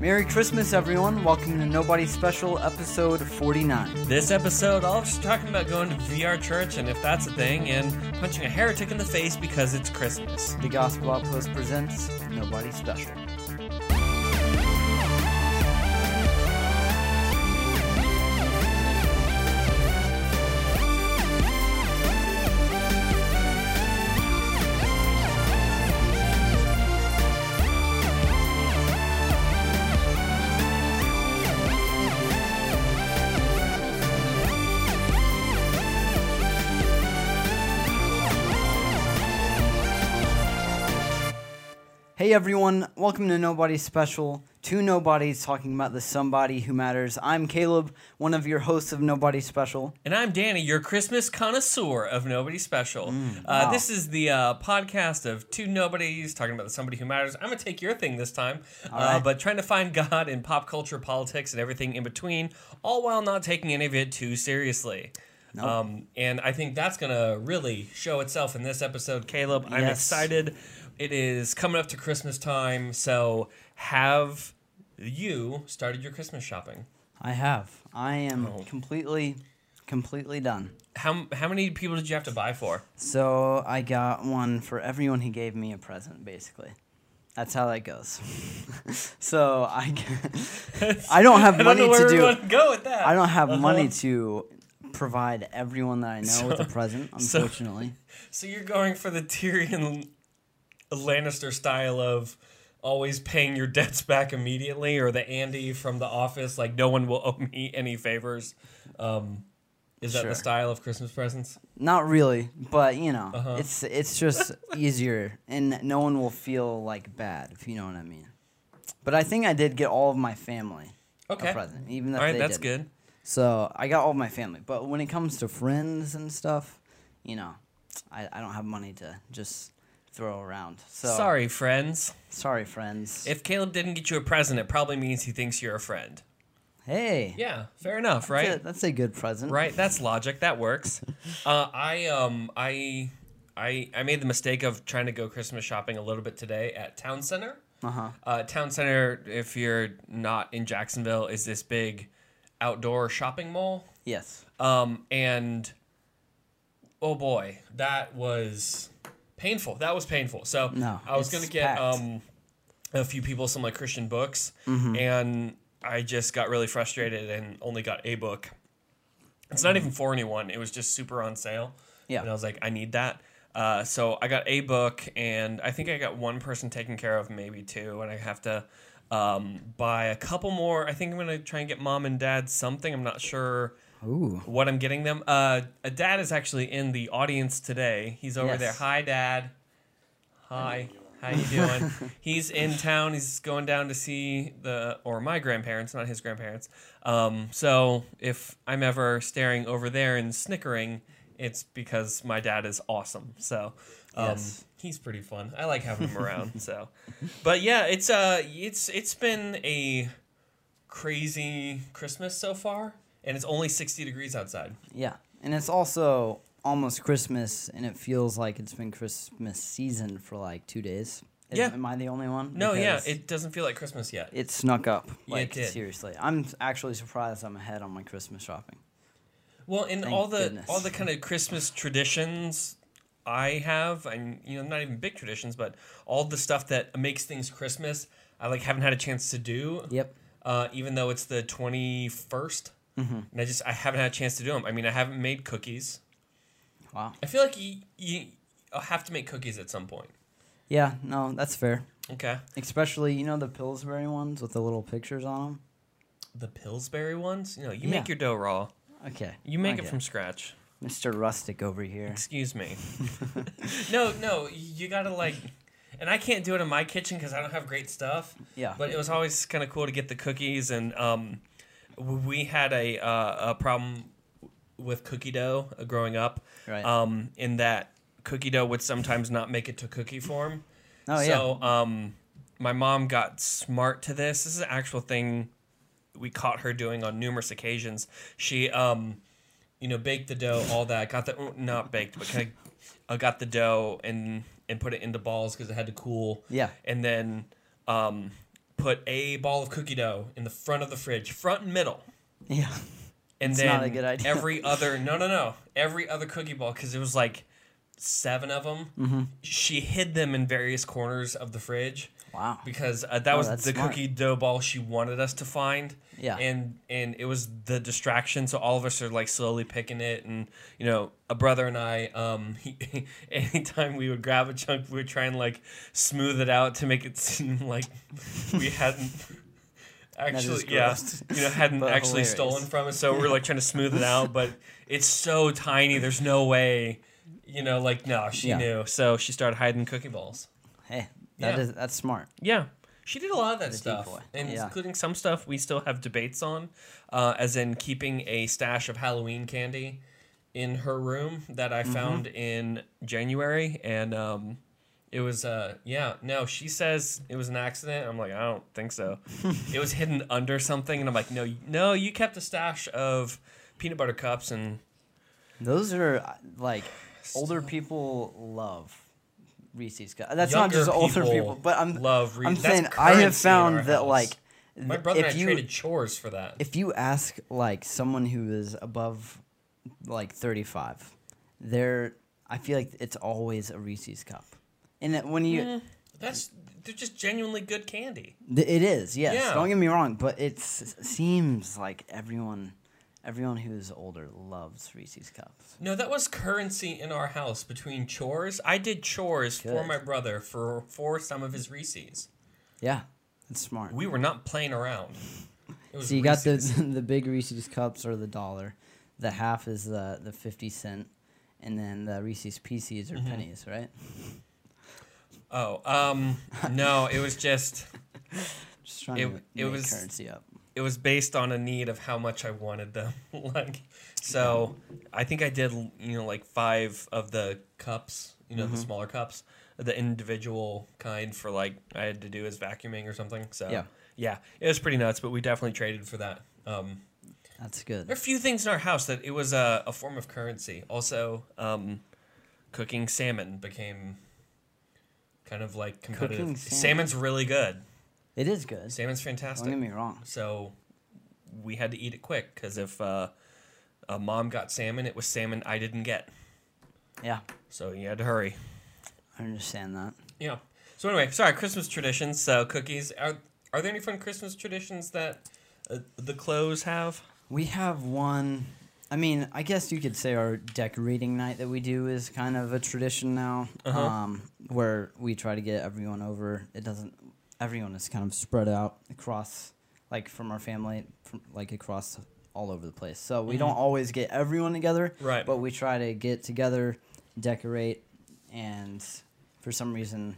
Merry Christmas, everyone. Welcome to Nobody Special, episode 49. This episode, all just talking about going to VR church and if that's a thing, and punching a heretic in the face because it's Christmas. The Gospel Outpost presents Nobody Special. Hey everyone, welcome to Nobody Special. Two nobodies talking about the somebody who matters. I'm Caleb, one of your hosts of Nobody Special. And I'm Danny, your Christmas connoisseur of Nobody Special. uh, Mm, wow. This is the uh, podcast of two nobodies talking about the somebody who matters. I'm going to take your thing this time, uh, right. but trying to find God in pop culture, politics, and everything in between, all while not taking any of it too seriously. Um, and I think that's going to really show itself in this episode, Caleb. I'm Yes. excited. It is coming up to Christmas time, so have you started your Christmas shopping? I have. I am Oh. completely, completely done. How, how many people did you have to buy for? So I got one for everyone who gave me a present, basically. That's how that goes. so I, I don't have I don't money where to do. go with that. I don't have Uh-huh. money to provide everyone that I know with a So- present. so- Unfortunately, So you're going for the Tyrion Lannister style of always paying your debts back immediately, or the Andy from The Office, like no one will owe me any favors. Um, is that Sure. the style of Christmas presents? not really, but you know, Uh-huh. it's it's just easier, and no one will feel like bad if you know what I mean. But I think I did get all of my family Okay. a present, even if All right, they that's didn't. good. So I got all of my family. But when it comes to friends and stuff, you know, I, I don't have money to just throw around. So Sorry, friends. sorry, friends. If Caleb didn't get you a present, it probably means he thinks you're a friend. hey, Yeah, fair enough, that's right? a, that's a good present. Right, that's logic. That works. Uh, I um I I I made the mistake of trying to go Christmas shopping a little bit today at Town Center. Uh huh. Uh, Town Center, if you're not in Jacksonville, is this big outdoor shopping mall. Yes. Um, and oh boy, that was painful. That was painful. So No, I was gonna get um a few people some like Christian books, Mm-hmm. and I just got really frustrated and only got a book. It's not even for anyone. It was just super on sale. Mm-hmm. Yeah. And I was like, I need that. Uh, so I got a book, and I think I got one person taken care of, maybe two, and I have to um, buy a couple more. I think I'm gonna try and get mom and dad something. I'm not sure Ooh. what I'm getting them. Uh, a dad is actually in the audience today. He's over Yes. there. Hi, dad. Hi. How you doing? He's in town. He's going down to see the or my grandparents, not his grandparents. Um, so if I'm ever staring over there and snickering, it's because my dad is awesome. So um, Yes. he's pretty fun. I like having him around. So, but yeah, it's uh, it's it's been a crazy Christmas so far, and it's only 60 degrees outside. Yeah. And it's also almost Christmas, and it feels like it's been Christmas season for like two days. Is- Yeah. Am I the only one? No, yeah, it doesn't feel like Christmas yet. it snuck up. Yeah, it Like did. seriously, I'm actually surprised I'm ahead on my Christmas shopping. Well, in all the goodness. all the kind of Christmas traditions I have, and you know, not even big traditions, but all the stuff that makes things Christmas, I like haven't had a chance to do. Yep. Uh, even though it's the twenty Mm-hmm. and I just I haven't had a chance to do them. I mean, I haven't made cookies. Wow. I feel like you, you I'll have to make cookies at some point. Yeah. No, that's fair. Okay, Especially, you know, the Pillsbury ones with the little pictures on them. the Pillsbury ones. You know, you Yeah. make your dough raw. Okay. You make okay. it from scratch. Mr. Rustic over here. Excuse me. no, no, you gotta like, and I can't do it in my kitchen because I don't have great stuff. Yeah. But it was always kind of cool to get the cookies, and um, we had a uh, a problem with cookie dough uh, growing up. Right. Um, in that cookie dough would sometimes not make it to cookie form. oh yeah. So um, my mom got smart to this. This is an actual thing we caught her doing on numerous occasions. She um, you know, baked the dough, all that. Got the not baked, but kind of uh, got the dough and and put it into balls because it had to cool. Yeah. And then um, put a ball of cookie dough in the front of the fridge, front and middle. Yeah. And It's then not a good idea. every other no no no every other cookie ball because it was like seven of them. Mm-hmm. She hid them in various corners of the fridge Wow. because uh, that Oh, was the smart. cookie dough ball she wanted us to find. Yeah. And and it was the distraction, so all of us are like slowly picking it, and you know, a brother and I, um, he, anytime we would grab a chunk, we would try and like smooth it out to make it seem like we hadn't. Actually, yeah, you know, hadn't actually hilarious. stolen from it, so we're like trying to smooth it out, but it's so tiny. There's no way, you know, like no, she Yeah. knew, so she started hiding cookie balls. That Yeah. is that's smart. Yeah, she did a lot of that stuff, and Yeah. including some stuff we still have debates on, uh, as in keeping a stash of Halloween candy in her room that I Mm-hmm. found in January, and um, it was uh, yeah, no, she says it was an accident. I'm like, I don't think so. it was hidden under something, and I'm like, no, no, you kept a stash of peanut butter cups and Those are uh, like older people love Reese's cups. That's not just older people people, but I'm love. Re- I'm that's saying I have found that house. like my brother if and I you traded chores for that. if you ask like someone who is above like 35, they're I feel like it's always a Reese's cup. And it, when you Eh, that's they're just genuinely good candy. th- it is, yes. Yeah. Don't get me wrong, but it seems like everyone everyone who is older loves Reese's cups. No, that was currency in our house between chores. I did chores for my brother for for some of his Reese's. Yeah. That's smart. We were not playing around. So you got the the big Reese's cups are the dollar. The half is the the fifty cent, and then the Reese's Pieces Mm-hmm. are pennies, right? Oh, um, no, it was just Just trying It- to it make was- currency up. It was based on a need of how much I wanted them. like, so I think I did you know like five of the cups, you know, the smaller cups, the individual kind for like I had to do as vacuuming or something. So Yeah. yeah, it was pretty nuts, but we definitely traded for that. Um, That's good. There are a few things in our house that it was a, a form of currency. Also, um, cooking salmon became kind of like competitive. Salmon. Salmon's really good. It is good. Salmon's fantastic. Don't fantastic. get me wrong. So we had to eat it quick because if uh, a mom got salmon, it was salmon I didn't get. Yeah, So you had to hurry. I understand that. Yeah. So anyway, sorry. Christmas traditions. So cookies. Are are there any fun Christmas traditions that uh, the clothes have? We have one. I mean, I guess you could say our decorating night that we do is kind of a tradition now, Uh-huh. um, where we try to get everyone over. It doesn't. Everyone is kind of spread out across, like from our family, from like across all over the place. So we don't always get everyone together, Mm-hmm. Right. But we try to get together, decorate, and for some reason,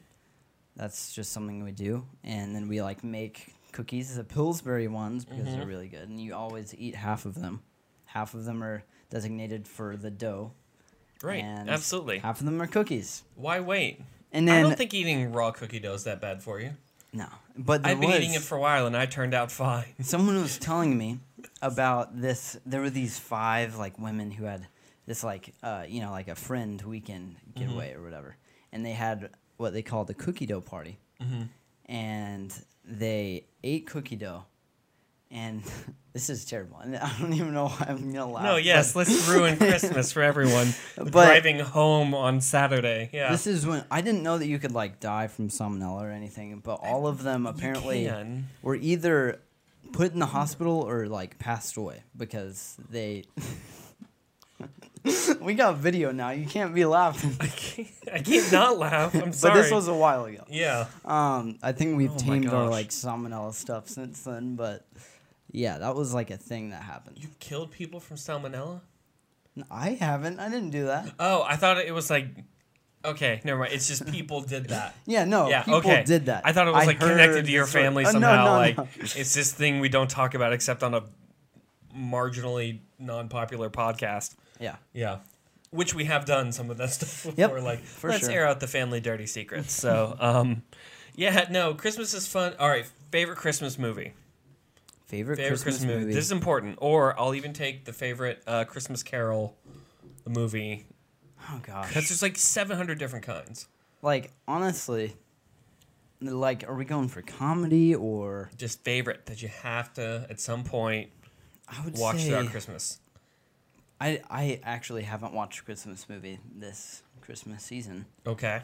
that's just something we do. And then we like make cookies, the Pillsbury ones, because Mm-hmm. they're really good. And you always eat half of them. Half of them are designated for the dough. Right. Absolutely. Half of them are cookies. Why wait? And I don't think eating raw cookie dough is that bad for you. No, but I've been was, eating it for a while and I turned out fine. someone was telling me about this. There were these five like women who had this like uh, you know like a friend weekend giveaway or whatever, and they had what they called the cookie dough party, and they ate cookie dough, and this is terrible, and I don't even know why I'm gonna laugh. No, yes, but let's ruin Christmas for everyone But- driving home on Saturday. Yeah. This is when I didn't know that you could like die from salmonella or anything, but all of them apparently were either put in the hospital or like passed away because they. we got video now. You can't be laughing. I can't, I can't not laugh. I'm sorry. But this was a while ago. yeah. Um, I think we've Oh tamed our like salmonella stuff since then, but yeah, that was like a thing that happened. You killed people from salmonella? I haven't. I didn't do that. Oh, I thought it was like. Okay, never mind. It's just people did that. Yeah, no. yeah, people okay. did that. I thought it was like connected to your the story. family Oh, no, somehow. no, like no. it's this thing we don't talk about except on a marginally non-popular podcast. Yeah. Yeah. Which we have done some of that stuff Yep, before. like, for let's sure. air out the family dirty secrets. So, um, yeah, no, Christmas is fun. All right, favorite Christmas movie. Favorite, Favorite Christmas, movie. This is important. Or I'll even take the favorite uh, Christmas Carol, the movie, oh gosh. because there's like 700 different kinds. like honestly like, are we going for comedy or Just favorite that you have to at some point I would watch say throughout Christmas. I I actually haven't watched a Christmas movie this Christmas season, Okay.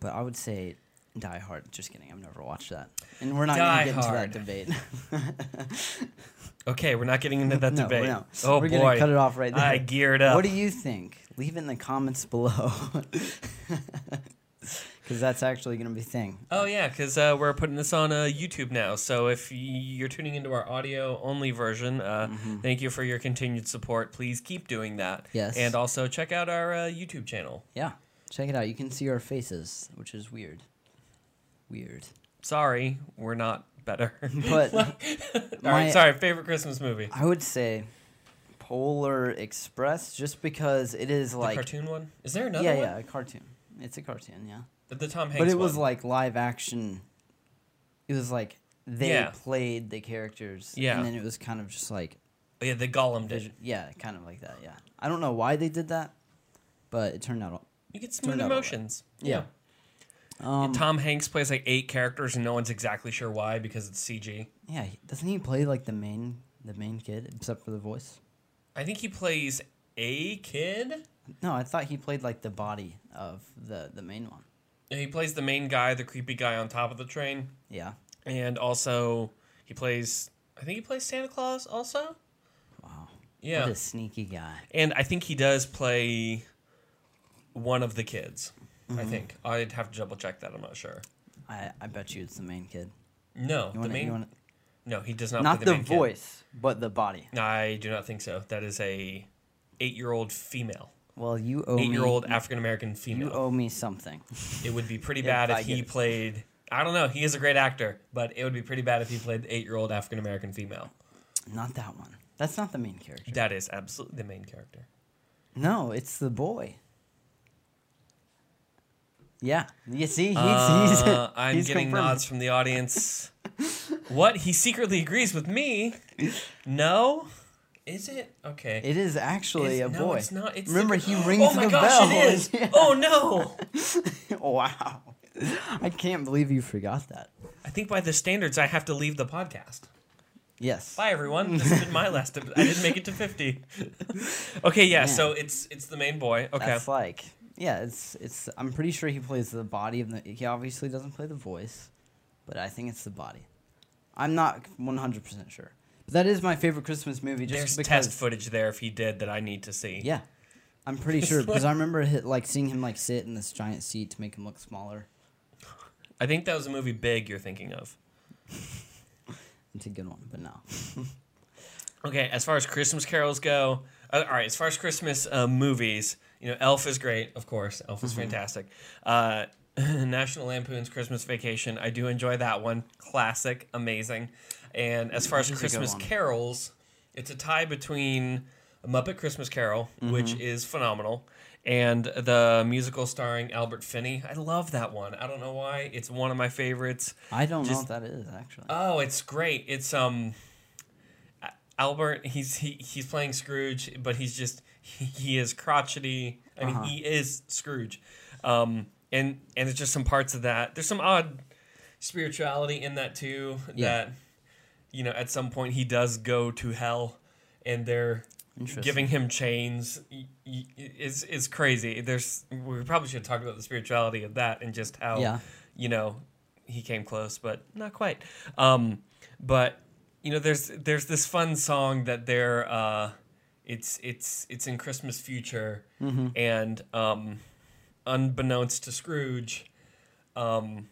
but I would say Die Hard. Just kidding, I've never watched that, and we're not gonna get into that debate. Okay, we're not getting into that no, debate. no. Oh we're boy. gonna cut it off right there. I geared up. What do you think? Leave it in the comments below. Because that's actually going to be a thing. Oh yeah, because uh, we're putting this on uh, YouTube now. So if you're tuning into our audio only version, uh, thank you for your continued support. Please keep doing that. Mm-hmm. Yes. And also check out our uh, YouTube channel. Yeah. Check it out. You can see our faces, which is weird. Weird. Sorry, we're not better. But my- right, sorry. Favorite Christmas movie? I would say Polar Express just because it is The like. cartoon one? Is there another yeah, one? yeah, a cartoon. It's a cartoon, yeah. The, the Tom Hanks but it was like live action. It was like they Yeah. played the characters. Yeah. And then it was kind of just like. Oh, yeah, the Gollum did. Yeah, kind of like that, yeah. I don't know why they did that, but it turned out. You get smooth Turned out all right. emotions. Yeah. Um, Tom Hanks plays like eight characters, and no one's exactly sure why because it's CG. Yeah, he- doesn't he play like the main the main kid except for the voice? I think he plays a kid. No, I thought he played like the body of the the main one. Yeah, He plays the main guy, the creepy guy on top of the train, Yeah. and also he plays. I think he plays Santa Claus also. Wow. Yeah, What a sneaky guy. and I think he does play one of the kids. I Mm-hmm. think I'd have to double check that. I'm not sure. I I bet you it's the main kid. No, You the main. you wanna, no, he does not. not play the the, main kid. voice, but the body. I do not think so. That is a eight-year-old female, Well, you owe me eight-year-old African American female. You owe me something. It would be pretty bad I if he get played. I don't know. He is a great actor, but it would be pretty bad if he played the eight-year-old African American female. Not that one. That's not the main character. That is absolutely the main character. No, it's the boy. Yeah. You see, he's Uh, he's. I'm he's getting confirmed. nods from the audience. what? He secretly agrees with me? No. Is it okay? It is actually Is- a no, boy. it's not. It's Remember, the, he rings Oh my the gosh, bell. it is. Yeah. Oh no! wow. I can't believe you forgot that. I think by the standards, I have to leave the podcast. Yes. Bye, everyone. This has been my last. I didn't make it to fifty. okay, yeah. Man. So it's it's the main boy. Okay. That's like, yeah, it's it's. I'm pretty sure he plays the body of the. He obviously doesn't play the voice, but I think it's the body. I'm not 100 percent sure, but that is my favorite Christmas movie. Just There's because, test footage there if he did that I need to see. Yeah, I'm pretty sure because I remember hit, like seeing him like sit in this giant seat to make him look smaller. I think that was a movie Big you're thinking of. It's a good one, but no. Okay, as far as Christmas carols go, uh, all right. As far as Christmas uh, movies, you know, Elf is great, of course. Elf Mm-hmm. is fantastic. Uh, National Lampoon's Christmas Vacation, I do enjoy that one. Classic, amazing. And as far as That is a good Christmas carols, it's a tie between a Muppet Christmas Carol, which Mm-hmm. is phenomenal, and the musical starring Albert Finney. I love that one. I don't know why. It's one of my favorites. I don't know what that is actually. Oh, it's great. It's um Albert, he's he, he's playing Scrooge, but he's just he, is crotchety. I mean, Uh-huh. he is Scrooge. Um and and there's just some parts of that. There's some odd spirituality in that too Yeah. that you know, at some point he does go to hell and they're giving him chains is is crazy. There's we probably should have talked about the spirituality of that and just how Yeah. you know he came close, but not quite. Um, but you know, there's there's this fun song that they're uh, it's it's it's in Christmas future, Mm-hmm. and um, unbeknownst to Scrooge, um,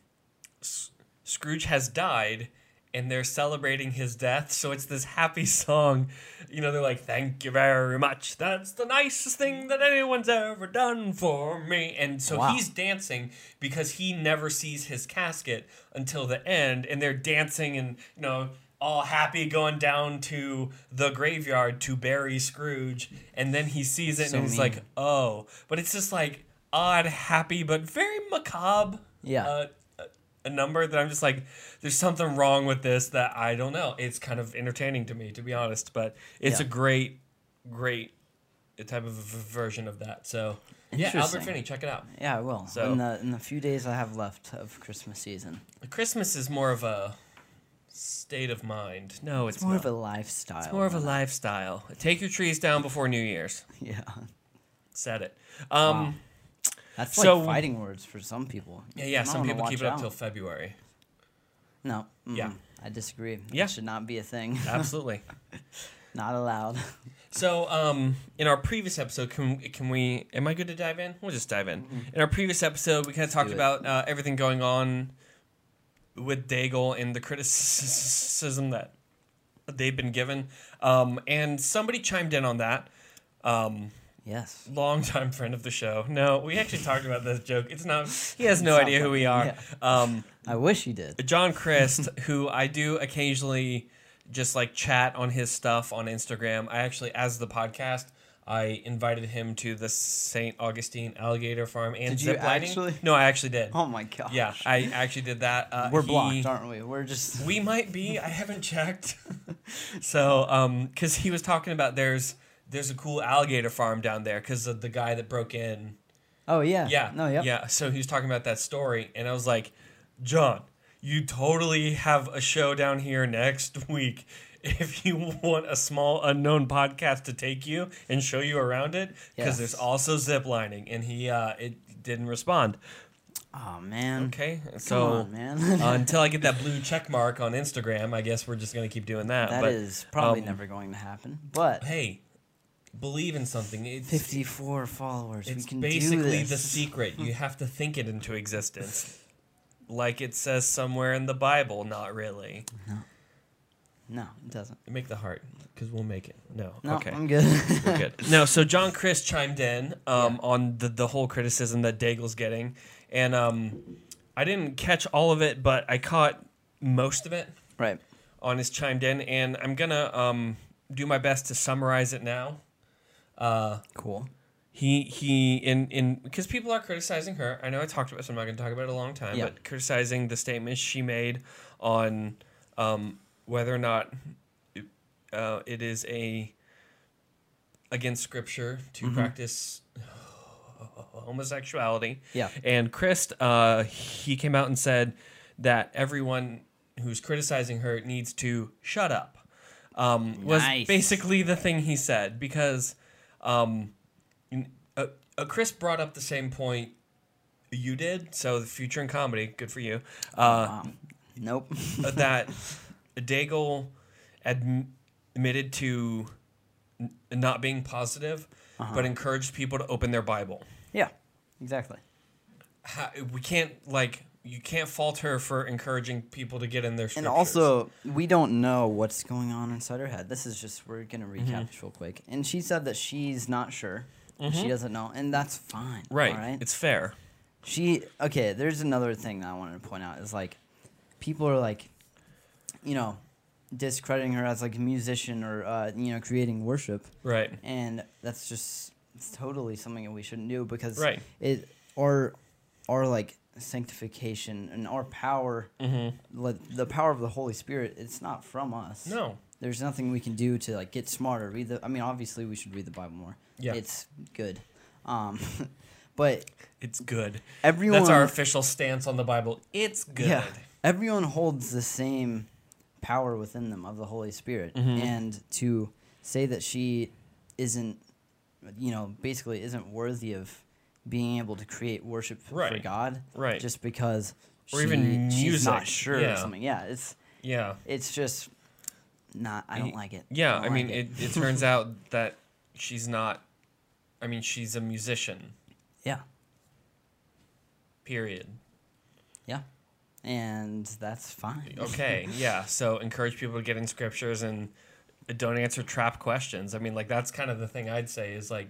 S- Scrooge has died. And they're celebrating his death, so it's this happy song. You know, they're like, "Thank you very much. That's the nicest thing that anyone's ever done for me." And so Wow. he's dancing because he never sees his casket until the end, and they're dancing and you know all happy going down to the graveyard to bury Scrooge, and then he sees it So and he's mean. like, "Oh!" But it's just like odd, happy, but very macabre. Yeah. Uh, a- number that I'm just like, there's something wrong with this that I don't know. It's kind of entertaining to me, to be honest, but it's Yeah. a great, great type of version of that. So Yeah, Albert. Finney, check it out. Yeah, I will. So- in the in the few days I have left of Christmas season, Christmas is more of a state of mind. No, it's, it's more not. of a lifestyle. it's more of a lifestyle. Take your trees down before New Year's. Yeah, Said it. Um, Wow. that's So- like fighting words for some people. Yeah, yeah. Some people keep it up till February. No. Yeah. mm, I disagree. Yeah. That should not be a thing. Absolutely. not allowed. So, um, in our previous episode, can can we? Am I good to dive in? We'll just dive in. In our previous episode, we kind of talked about uh, everything going on with Daigle and the criticism that they've been given, um, and somebody chimed in on that. Um, Yes. longtime friend of the show. No, we actually talked about this joke. It's not. He has no idea who we are. funny, Um, I wish he did. John Crist, who I do occasionally just like chat on his stuff on Instagram. I actually, as the podcast, I invited him to the St. Augustine Alligator Farm and Did you zip lining. actually? No, I actually did. Oh my gosh. Yeah, I actually did that. Uh, We're he- blocked, aren't we? We're just. we might be. I haven't checked. so, um, because he was talking about there's there's a cool alligator farm down there because of the guy that broke in. Oh yeah. Yeah. No. Yep. Yeah. So he was talking about that story, and I was like, John, you totally have a show down here next week. If you want a small unknown podcast to take you and show you around it, because Yes. there's also zip lining, and he uh, it didn't respond. Oh man. Okay, so on, man. uh, until I get that blue check mark on Instagram, I guess we're just gonna keep doing that. That but is probably um, never going to happen. But hey, believe in something. It's, 54 followers. it's we can basically the secret. You have to think it into existence. Like it says somewhere in the Bible, not really. No, it doesn't. Make the heart, because we'll make it. No, No, okay, I'm good. we're good. No, so John Crist chimed in um, on the the whole criticism that Daigle's getting, and um, I didn't catch all of it, but I caught most of it. right. on his chimed in, and I'm gonna um, do my best to summarize it now. Uh, Cool. he he in in because people are criticizing her. I know I talked about this. I'm not gonna talk about it a long time, Yeah. but criticizing the statements she made on um, whether or not uh, it is a against scripture to Mm-hmm. practice homosexuality. Yeah. And Crist, uh, he came out and said that everyone who's criticizing her needs to shut up. Um, was Nice. basically the thing he said because um, uh, uh, Crist brought up the same point you did. So the future in comedy, good for you. Uh, Wow. Nope. that Daigle admitted to n- not being positive, Uh-huh. but encouraged people to open their Bible. yeah. Exactly. How, we can't like you can't fault her for encouraging people to get in their And also, we don't know what's going on inside her head. This is just we're gonna recap Mm-hmm. this real quick. And she said that she's not sure. She doesn't know, and that's fine. right, right? it's fair. She okay. There's another thing that I wanted to point out is like, people are like, you know, discrediting her as like a musician or uh, you know creating worship, Right, and that's just it's totally something that we shouldn't do because Right. it our our like sanctification and our power, Mm-hmm. like the power of the Holy Spirit, it's not from us. no, There's nothing we can do to like get smarter. Read the. I mean, obviously we should read the Bible more. Yeah. it's good. Um, but it's good. everyone. That's our official stance on the Bible. It's good. Yeah, everyone holds the same power within them of the Holy Spirit, Mhm. and to say that she isn't, you know, basically isn't worthy of being able to create worship f- for God, Right. Just because Or she, even she's not music, sure yeah. or something. Yeah, it's Yeah, it's just not. I don't like it. yeah. don't I mean, like it, it turns out that she's not. I mean, she's a musician. yeah, Period. yeah, and that's fine. Okay, yeah. So encourage people to get in scriptures and don't answer trap questions. I mean, like that's kind of the thing I'd say is like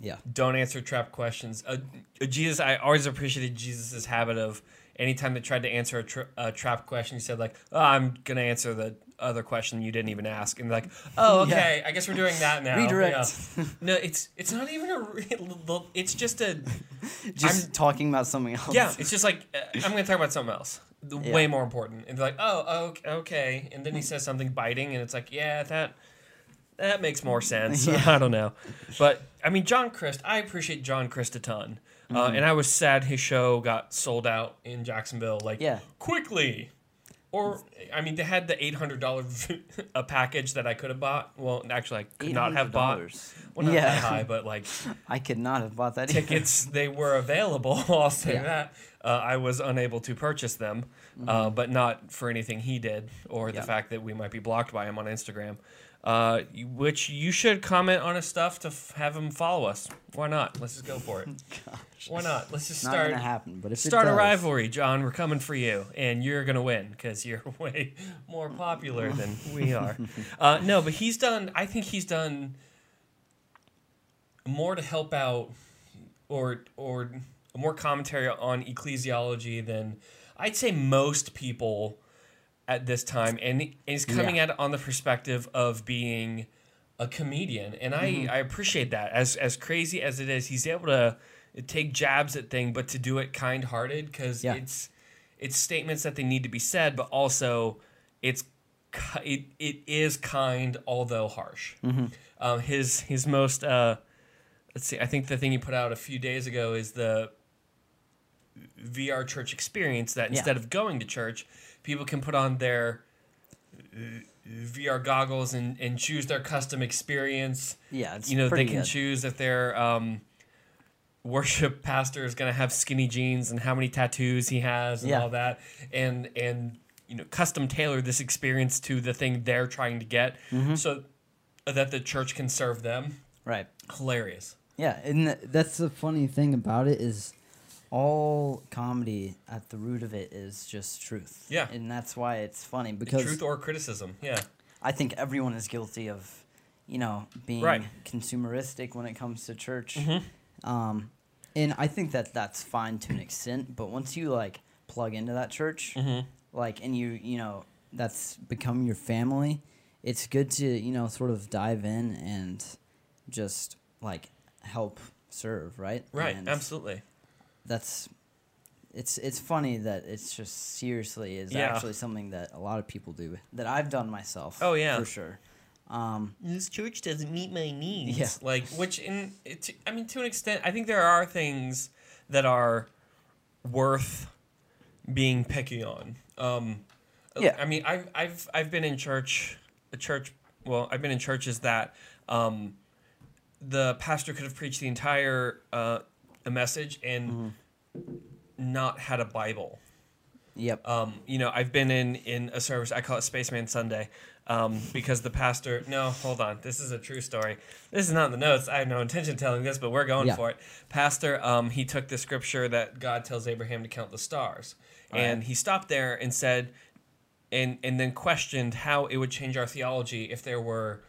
yeah, don't answer trap questions. Uh, Jesus, I always appreciated Jesus's habit of anytime they tried to answer a, tra- a trap question, he said like, oh, "I'm gonna answer the other question you didn't even ask," and like, "Oh, Yeah. okay, I guess we're doing that now." Redirect. Yeah. No, it's it's not even a. Re- it's just a. just talking about something else. Yeah, it's just like uh, I'm gonna talk about something else, the Yeah. way more important. And they're like, "Oh, oh, okay," and then he says something biting, and it's like, "Yeah, that." that makes more sense. Yeah. I don't know, but I mean, John Crist, I appreciate John Crist a ton, uh, Mm-hmm. and I was sad his show got sold out in Jacksonville, like Yeah. quickly. Or I mean, they had the eight hundred dollar a package that I could have bought. Well, actually, I could not have bought. Well, not yeah, that high, but like I could not have bought that. either. tickets they were available i'll say Yeah. that uh, i was unable to purchase them uh, but not for anything he did or the fact that we might be blocked by him on instagram uh, which you should comment on his stuff to f- have him follow us. Why not? Let's just go for it. Why not? Let's just Not start gonna happen. But if start it a rivalry john. We're coming for you and you're gonna win because you're way more popular than we are. Uh, no but he's done i think he's done more to help out or or more commentary on ecclesiology than I'd say most people at this time and is coming Yeah. at it on the perspective of being a comedian and I, Mm-hmm. I appreciate that as as crazy as it is he's able to take jabs at thing but to do it kind-hearted because Yeah. it's it's statements that they need to be said but also it's it, it is kind although harsh Mm-hmm. um, his his most uh, let's see i think the thing he put out a few days ago is the vr church experience that Yeah. instead of going to church people can put on their uh, vr goggles and, and choose their custom experience yeah, it's you know they can good. choose if their um, worship pastor is going to have skinny jeans and how many tattoos he has and Yeah. all that and and you know custom tailor this experience to the thing they're trying to get Mm-hmm. so that the church can serve them right. hilarious Yeah, and th- that's the funny thing about it is all comedy at the root of it is just truth. Yeah. and that's why it's funny because truth or criticism yeah I think everyone is guilty of, you know, being Right. consumeristic when it comes to church. Mhm. Um, and I think that that's fine to an extent, but once you like plug into that church, Mhm. like, and you, you know, that's become your family, it's good to, you know, sort of dive in and just like help serve, right? right And absolutely That's it's it's funny that it's just seriously is Yeah. actually something that a lot of people do that I've done myself. Oh, yeah. for sure. Um, this church doesn't meet my needs. Yeah. Like, which in, it, I mean, to an extent, I think there are things that are worth being picky on. Um, Yeah. I mean, I've, I've, I've been in church, a church, well, I've been in churches that, um, the pastor could have preached the entire, uh, a message and not had a Bible. yep. Um, you know, I've been in in a service. I call it Spaceman Sunday, um, because the pastor. No, hold on. This is a true story. This is not in the notes. I have no intention of telling this, but we're going Yeah. for it. Pastor, um, he took the scripture that God tells Abraham to count the stars, and he stopped there and said, and and then questioned how it would change our theology if there were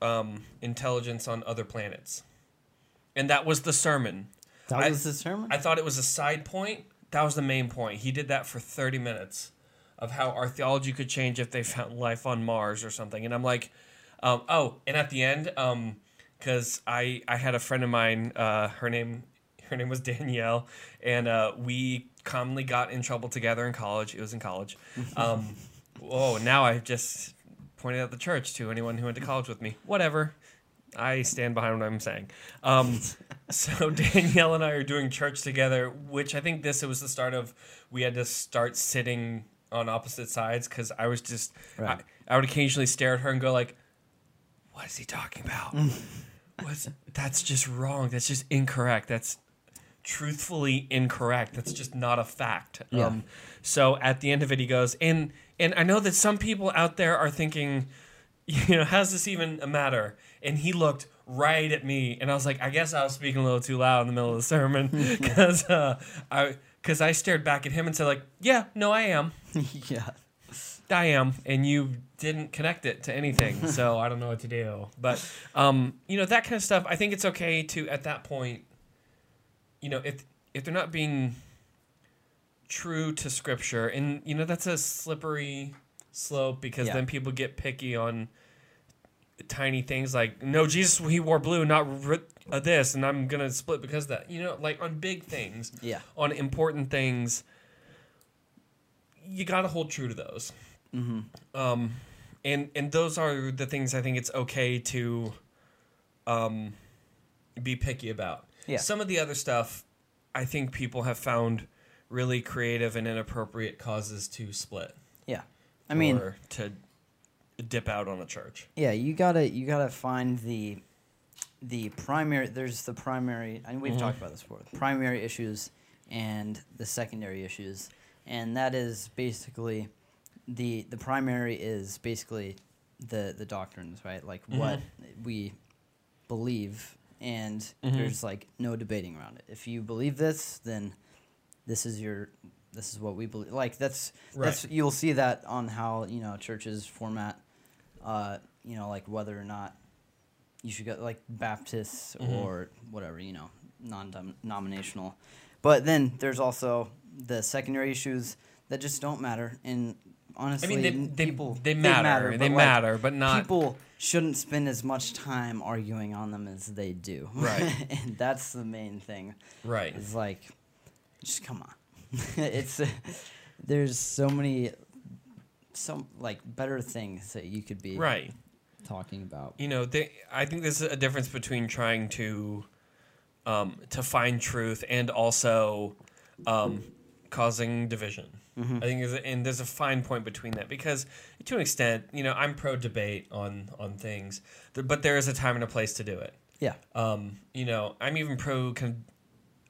um, intelligence on other planets, and that was the sermon. that I- was the sermon. I thought it was a side point. That was the main point. He did that for 30 minutes of how our theology could change if they found life on Mars or something. And I'm like, um, oh, and at the end, because I I had a friend of mine, uh, her name her name was Danielle, and uh, we commonly got in trouble together in college. It was in college. Um, oh, now I've just pointed out the church to anyone who went to college with me. Whatever. I stand behind what I'm saying. Um, so Danielle and I are doing church together, which I think this it was the start of. We had to start sitting on opposite sides because I was just Right. I, I would occasionally stare at her and go like, "What is he talking about? What's that's just wrong. That's just incorrect. That's truthfully incorrect. That's just not a fact." Yeah. Um, so at the end of it, he goes, and and I know that some people out there are thinking, you know, how's this even a matter? And he looked right at me, and I was like, I guess I was speaking a little too loud in the middle of the sermon because uh, I because I stared back at him and said like, yeah, no, I am, yeah. I am, and you didn't connect it to anything, so I don't know what to do. But um, you know that kind of stuff. I think it's okay to at that point, you know, if if they're not being true to scripture, and you know that's a slippery slope because Yeah. then people get picky on tiny things like no jesus he wore blue not r- uh, this and i'm gonna split because of that you know like on big things Yeah. on important things you gotta hold true to those Mm-hmm. um and and those are the things I think it's okay to um be picky about. Yeah. Some of the other stuff I think people have found really creative and inappropriate causes to split. Yeah. I mean, to dip out on a church. yeah, you gotta you gotta find the the primary. There's the primary, and we've Mhm. talked about this before. Primary issues and the secondary issues, and that is basically the the primary is basically the the doctrines, right? Like what we believe, and Mhm. there's like no debating around it. If you believe this, then this is your this is what we believe. Like that's that's you'll see that on how you know churches format, uh, you know, like whether or not you should go like Baptists Mhm. or whatever, you know, non-denominational. But then there's also the secondary issues that just don't matter. And honestly, I mean, they, they, people they matter. They but, like, matter, but not. people shouldn't spend as much time arguing on them as they do. Right. and that's the main thing. right. it's like, just come on. it's there's so many, some like better things that you could be Right. talking about. You know, they, I think there's a difference between trying to um, to find truth and also um, causing division. Mm-hmm. I think there's a, and there's a fine point between that because to an extent, you know, I'm pro debate on on things, but there is a time and a place to do it. Yeah. Um, you know, I'm even pro con-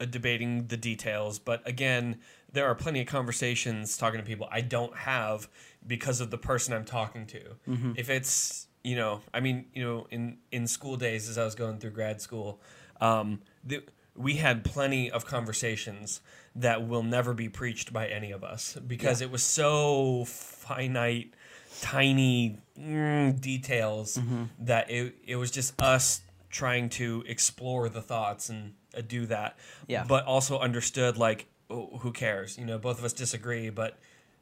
uh, debating the details, but again, there are plenty of conversations talking to people I don't have because of the person I'm talking to. Mm-hmm. If it's, you know, I mean, you know, in in school days as I was going through grad school, um, the, we had plenty of conversations that will never be preached by any of us because it was so finite, tiny mm, details Mm-hmm. that it, it was just us trying to explore the thoughts and uh, do that. Yeah. But also understood like, who cares? You know, both of us disagree, but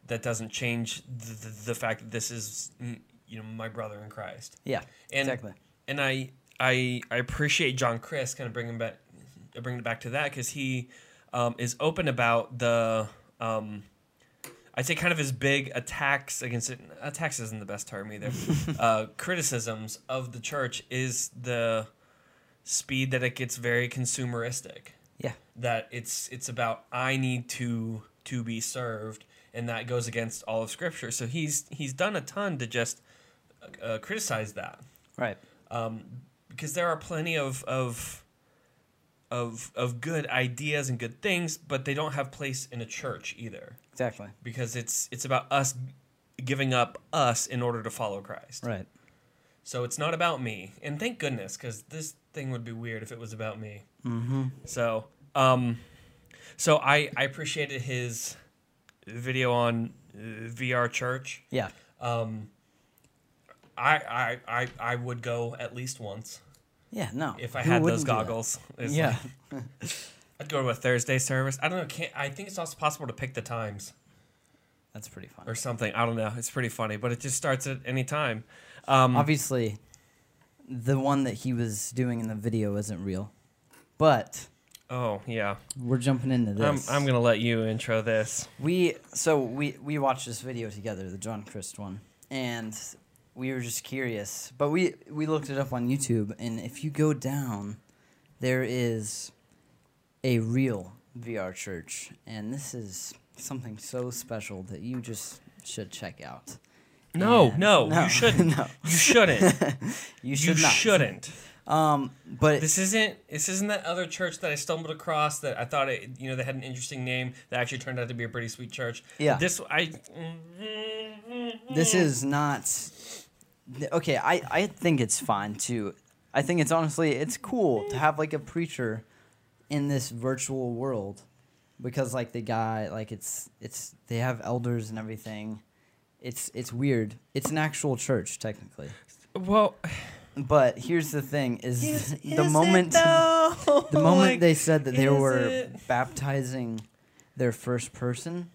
that doesn't change the, the, the fact that this is, mm, you know, my brother in Christ. Yeah. And, exactly. And I, I, I appreciate John Crist kind of bringing back, bringing it back to that because he um, is open about the, um, I'd say kind of his big attacks against it. Attacks isn't the best term either. uh, criticisms of the church is the speed that it gets very consumeristic. Yeah. That it's it's about I need to to be served, and that goes against all of Scripture. So he's he's done a ton to just uh, criticize that Right. um, because there are plenty of of of of good ideas and good things, but they don't have place in a church either Exactly. because it's it's about us giving up us in order to follow Christ. Right. So it's not about me, and thank goodness because this thing would be weird if it was about me. Mm-hmm. So um, so I I appreciated his video on uh, VR church. Yeah. Um, I, I I I would go at least once. Yeah. No. if I Who had those goggles. Yeah. like- I'd go to a Thursday service. I don't know. Can't I think it's also possible to pick the times That's pretty fun. or something. I don't know. It's pretty funny, but it just starts at any time. Um, Obviously, the one that he was doing in the video isn't real, but oh yeah. we're jumping into I'm this. I'm gonna let you intro this. We so we we watched this video together, the John Crist one, and we were just curious. But we we looked it up on YouTube, and if you go down, there is a real VR church, and this is something so special that you just should check out. No, And- no, you shouldn't. no, You shouldn't. you you should not. shouldn't. Um, but This isn't. This isn't that other church that I stumbled across that I thought it. You know, they had an interesting name that actually turned out to be a pretty sweet church. Yeah. This I. this is not okay i i think it's fine too i think it's honestly it's cool to have like a preacher in this virtual world because like the guy like it's it's they have elders and everything it's it's weird it's an actual church technically Well, but here's the thing is, Is- the is moment though? the moment Like, they said that they were it? baptizing their first person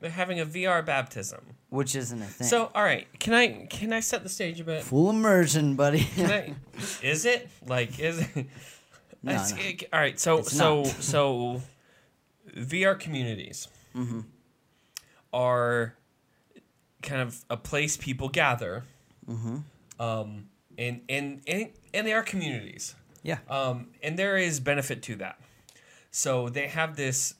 they're having a VR baptism. which isn't a thing So, all right, can I can I set the stage a bit? full immersion buddy Can I? Is it like is it? No, It's- no. it- all right, so It's so so VR communities Mhm. are kind of a place people gather um, and, and and and they are communities. Yeah. Um, and there is benefit to that. So they have this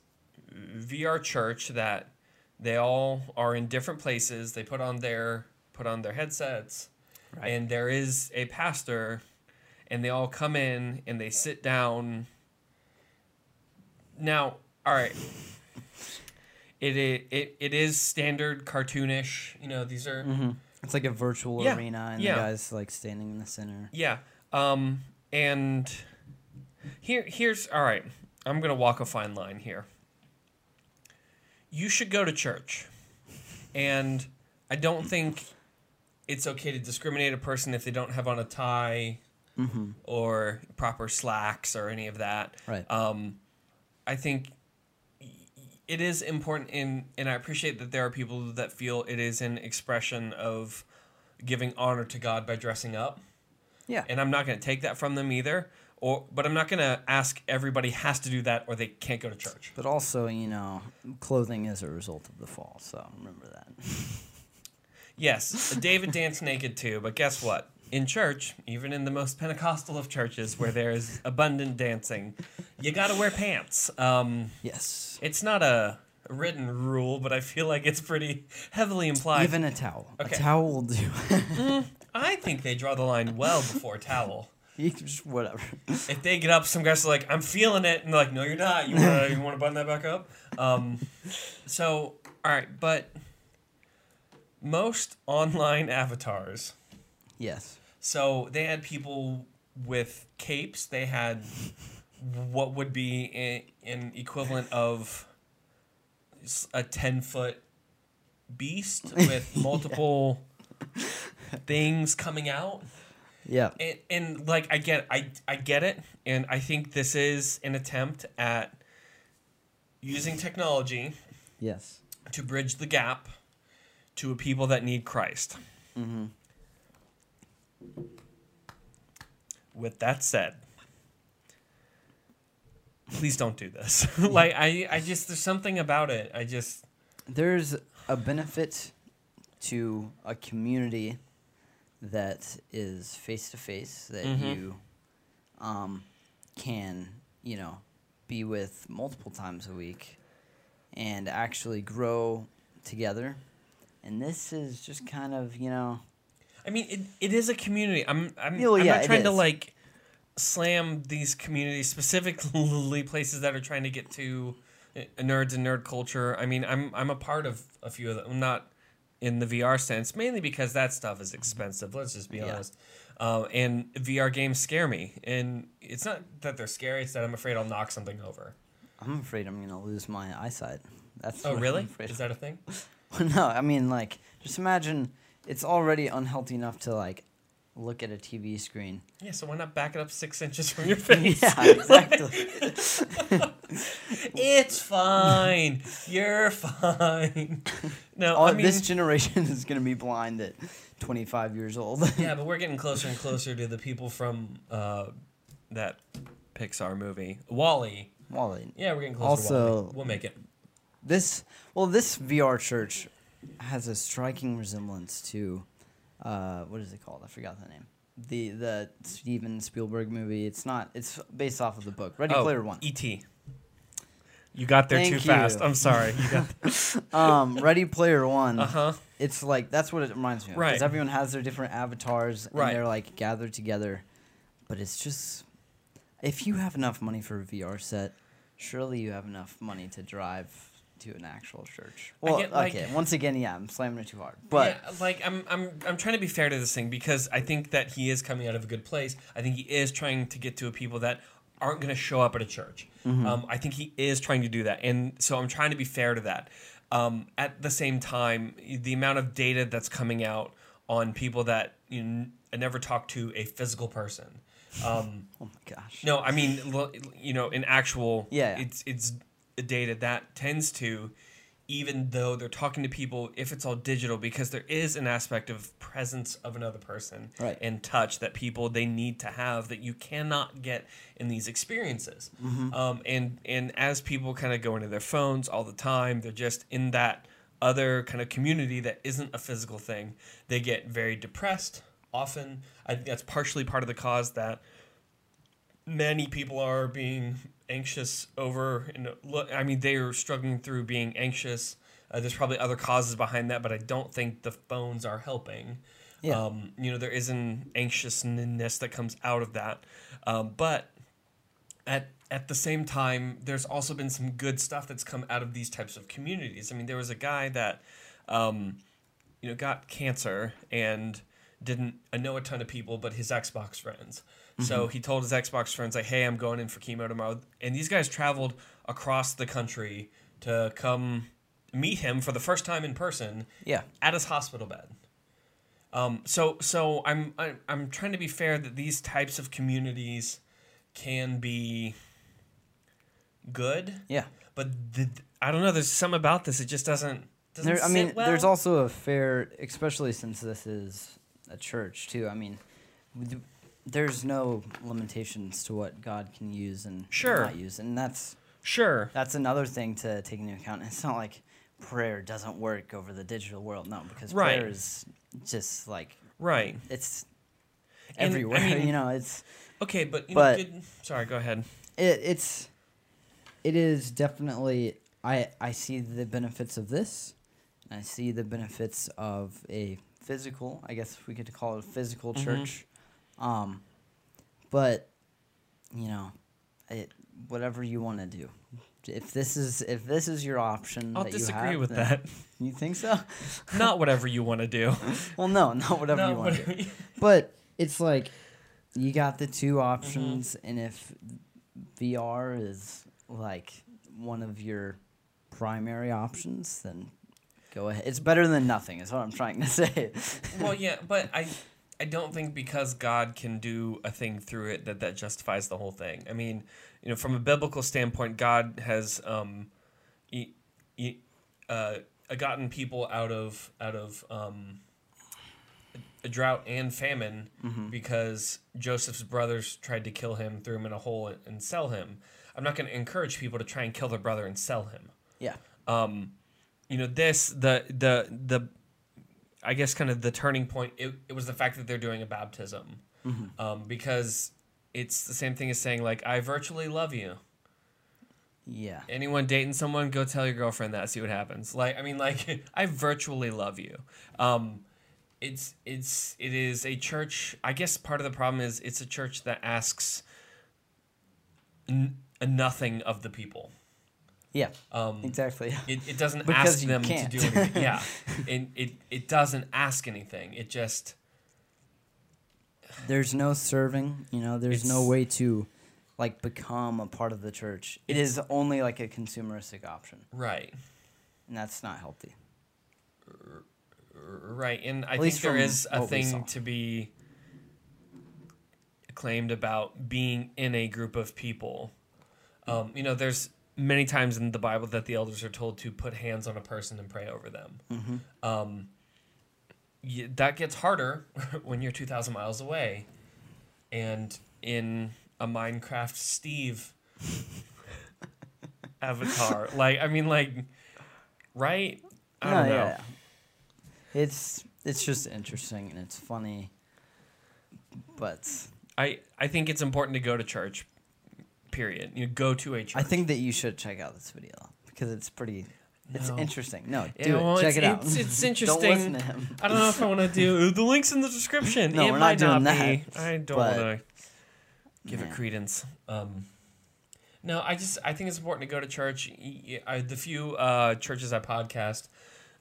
VR church that they all are in different places. They put on their put on their headsets, Right. and there is a pastor, and they all come in and they sit down. Now, all right. It, it, it, it is standard cartoonish. You know, these are It's like a virtual Yeah, arena, and yeah. the guy's like standing in the center. Yeah. Um and here here's all right. I'm going to walk a fine line here. You should go to church. And I don't think it's okay to discriminate a person if they don't have on a tie or proper slacks or any of that. Right. Um, I think it is important in and I appreciate that there are people that feel it is an expression of giving honor to God by dressing up. yeah. And I'm not going to take that from them either. Or but I'm not going to ask everybody has to do that or they can't go to church. but also, you know, clothing is a result of the fall. So remember that. Yes, David danced naked too, but guess what? In church, even in the most Pentecostal of churches where there is abundant dancing, you got to wear pants. Um, yes. It's not a written rule, but I feel like it's pretty heavily implied. Even a towel. Okay. A towel will do. I think they draw the line well before towel. just whatever. If they get up, some guys are like, "I'm feeling it," and they're like, "No, you're not. You wanna, you want to button that back up?" Um, so, all right, but most online avatars. Yes. So they had people with capes. They had what would be an equivalent of a ten foot beast with multiple things coming out. Yeah. and, and like I get I I get it, and I think this is an attempt at using technology Yes. to bridge the gap to a people that need Christ. Mm-hmm. With that said, please don't do this. like I I just there's something about it. I just There's a benefit to a community that is face to face that Mhm. you um, can, you know, be with multiple times a week and actually grow together. And this is just kind of, you know, I mean, it, it is a community. I'm I'm, Yeah, well, I'm yeah, not trying to like slam these communities, specifically places that are trying to get to uh, nerds and nerd culture. I mean, I'm I'm a part of a few of them. I'm not in the VR sense, mainly because that stuff is expensive. Let's just be Yeah. honest. Um, and VR games scare me, and it's not that they're scary; it's that I'm afraid I'll knock something over. I'm afraid I'm going to lose my eyesight. That's Oh, really? Is that a thing? no, I mean like just imagine it's already unhealthy enough to like look at a TV screen. Yeah. So why not back it up six inches from your face? yeah, exactly. It's fine. You're fine. No, All, I mean, this generation is going to be blind at 25 years old. yeah, but we're getting closer and closer to the people from uh, that Pixar movie, WALL-E. WALL-E. Yeah, we're getting closer. Also- we'll make it. This well, this VR church has a striking resemblance to uh, what is it called? I forgot the name. The the Steven Spielberg movie. It's not. It's based off of the book Ready Player One. E.T. You got there Thank too fast. I'm sorry. You got, um, Ready Player One. uh huh. It's like that's what it reminds me of. Right. Because everyone has their different avatars and Right. they're like gathered together. But it's just if you have enough money for a VR set, surely you have enough money to drive to an actual church. Well, get, like- okay. Once again, yeah, I'm slamming it too hard. But yeah, like I'm, I'm, I'm trying to be fair to this thing because I think that he is coming out of a good place. I think he is trying to get to a people that aren't going to show up at a church. Mm-hmm. Um, I think he is trying to do that, and so I'm trying to be fair to that. Um, at the same time, the amount of data that's coming out on people that you n- never talk to a physical person. Um, oh my gosh. no, I mean, you know, in actual, Yeah. it's it's data that tends to, even though they're talking to people, if it's all digital, because there is an aspect of presence of another person Right. and touch that people they need to have that you cannot get in these experiences. Mm-hmm. Um, and and as people kind of go into their phones all the time, they're just in that other kind of community that isn't a physical thing, they get very depressed. Often, I think that's partially part of the cause that many people are being anxious over. And look, I mean, they are struggling through being anxious. Uh, there's probably other causes behind that, but I don't think the phones are helping. Yeah. Um, you know, there is an anxiousness that comes out of that. Um, but at at the same time, there's also been some good stuff that's come out of these types of communities. I mean, there was a guy that, um, you know, got cancer and didn't I know a ton of people, but his Xbox friends. So he told his Xbox friends, like, "Hey, I'm going in for chemo tomorrow," and these guys traveled across the country to come meet him for the first time in person Yeah. at his hospital bed. Um, so so I'm, I'm I'm trying to be fair that these types of communities can be good, Yeah. but the, I don't know. There's some about this. It just doesn't. doesn't There, I mean, well. there's also a fair, especially since this is a church too. I mean, there's no limitations to what God can use and Sure. not use, and that's sure. that's another thing to take into account. It's not like prayer doesn't work over the digital world, no, because Right. prayer is just like Right. it's And, I everywhere. mean- you know, it's Okay, but you But- know, good, sorry. Go ahead. it, it's it is definitely I I see the benefits of this. I see the benefits of a physical, I guess we could call it a physical Mhm. church. Um but you know, it whatever you want to do. If this is if this is your option I'll that you disagree have, with that. You think so? Not whatever you want to do. well, no, not whatever Not you want to do. But it's like you got the two Mm-hmm. options, and if VR is like one of your primary options, then go ahead. It's better than nothing. Is what I'm trying to say. well, yeah, but I, I don't think because God can do a thing through it that that justifies the whole thing. I mean, you know, from a biblical standpoint, God has um, e- e- uh, gotten people out of out of um, a drought and famine because Joseph's brothers tried to kill him, threw him in a hole, and, and sell him. I'm not going to encourage people to try and kill their brother and sell him yeah, um, you know, this the the the I guess kind of the turning point. It, it was the fact that they're doing a baptism, um, because it's the same thing as saying like I virtually love you. yeah, Anyone dating someone, go tell your girlfriend that. See what happens. Like I mean, like I virtually love you. Um, it's it's it is a church. I guess part of the problem is it's a church that asks n- nothing of the people. Yeah. Um, Exactly. it, it doesn't Because ask them can't. to do anything. Yeah, it, it it doesn't ask anything. It just There's no serving. You know, there's no way to like become a part of the church. It is only like a consumeristic option, right, and that's not healthy. Right, and I At think there is a what we saw. thing to be claimed about being in a group of people. Um, you know, there's many times in the Bible that the elders are told to put hands on a person and pray over them. Mm-hmm. Um, y that gets harder when you're 2,000 miles away. And in a Minecraft Steve avatar. like, I mean, like, right? I don't know. It's it's just interesting and it's funny, but I, I think it's important to go to church, period. You go to a church. I think that you should check out this video because it's pretty. It's No. interesting. No, Yeah, do well, it. Check it's- it out. it's- it's Don't interesting. listen to him. I don't know if I want to do the links in the description. No, it we're not might doing not be. that, I don't but- want to give it credence. Um, no, I just I think it's important to go to church. Y- y- I, the few uh, churches I podcast,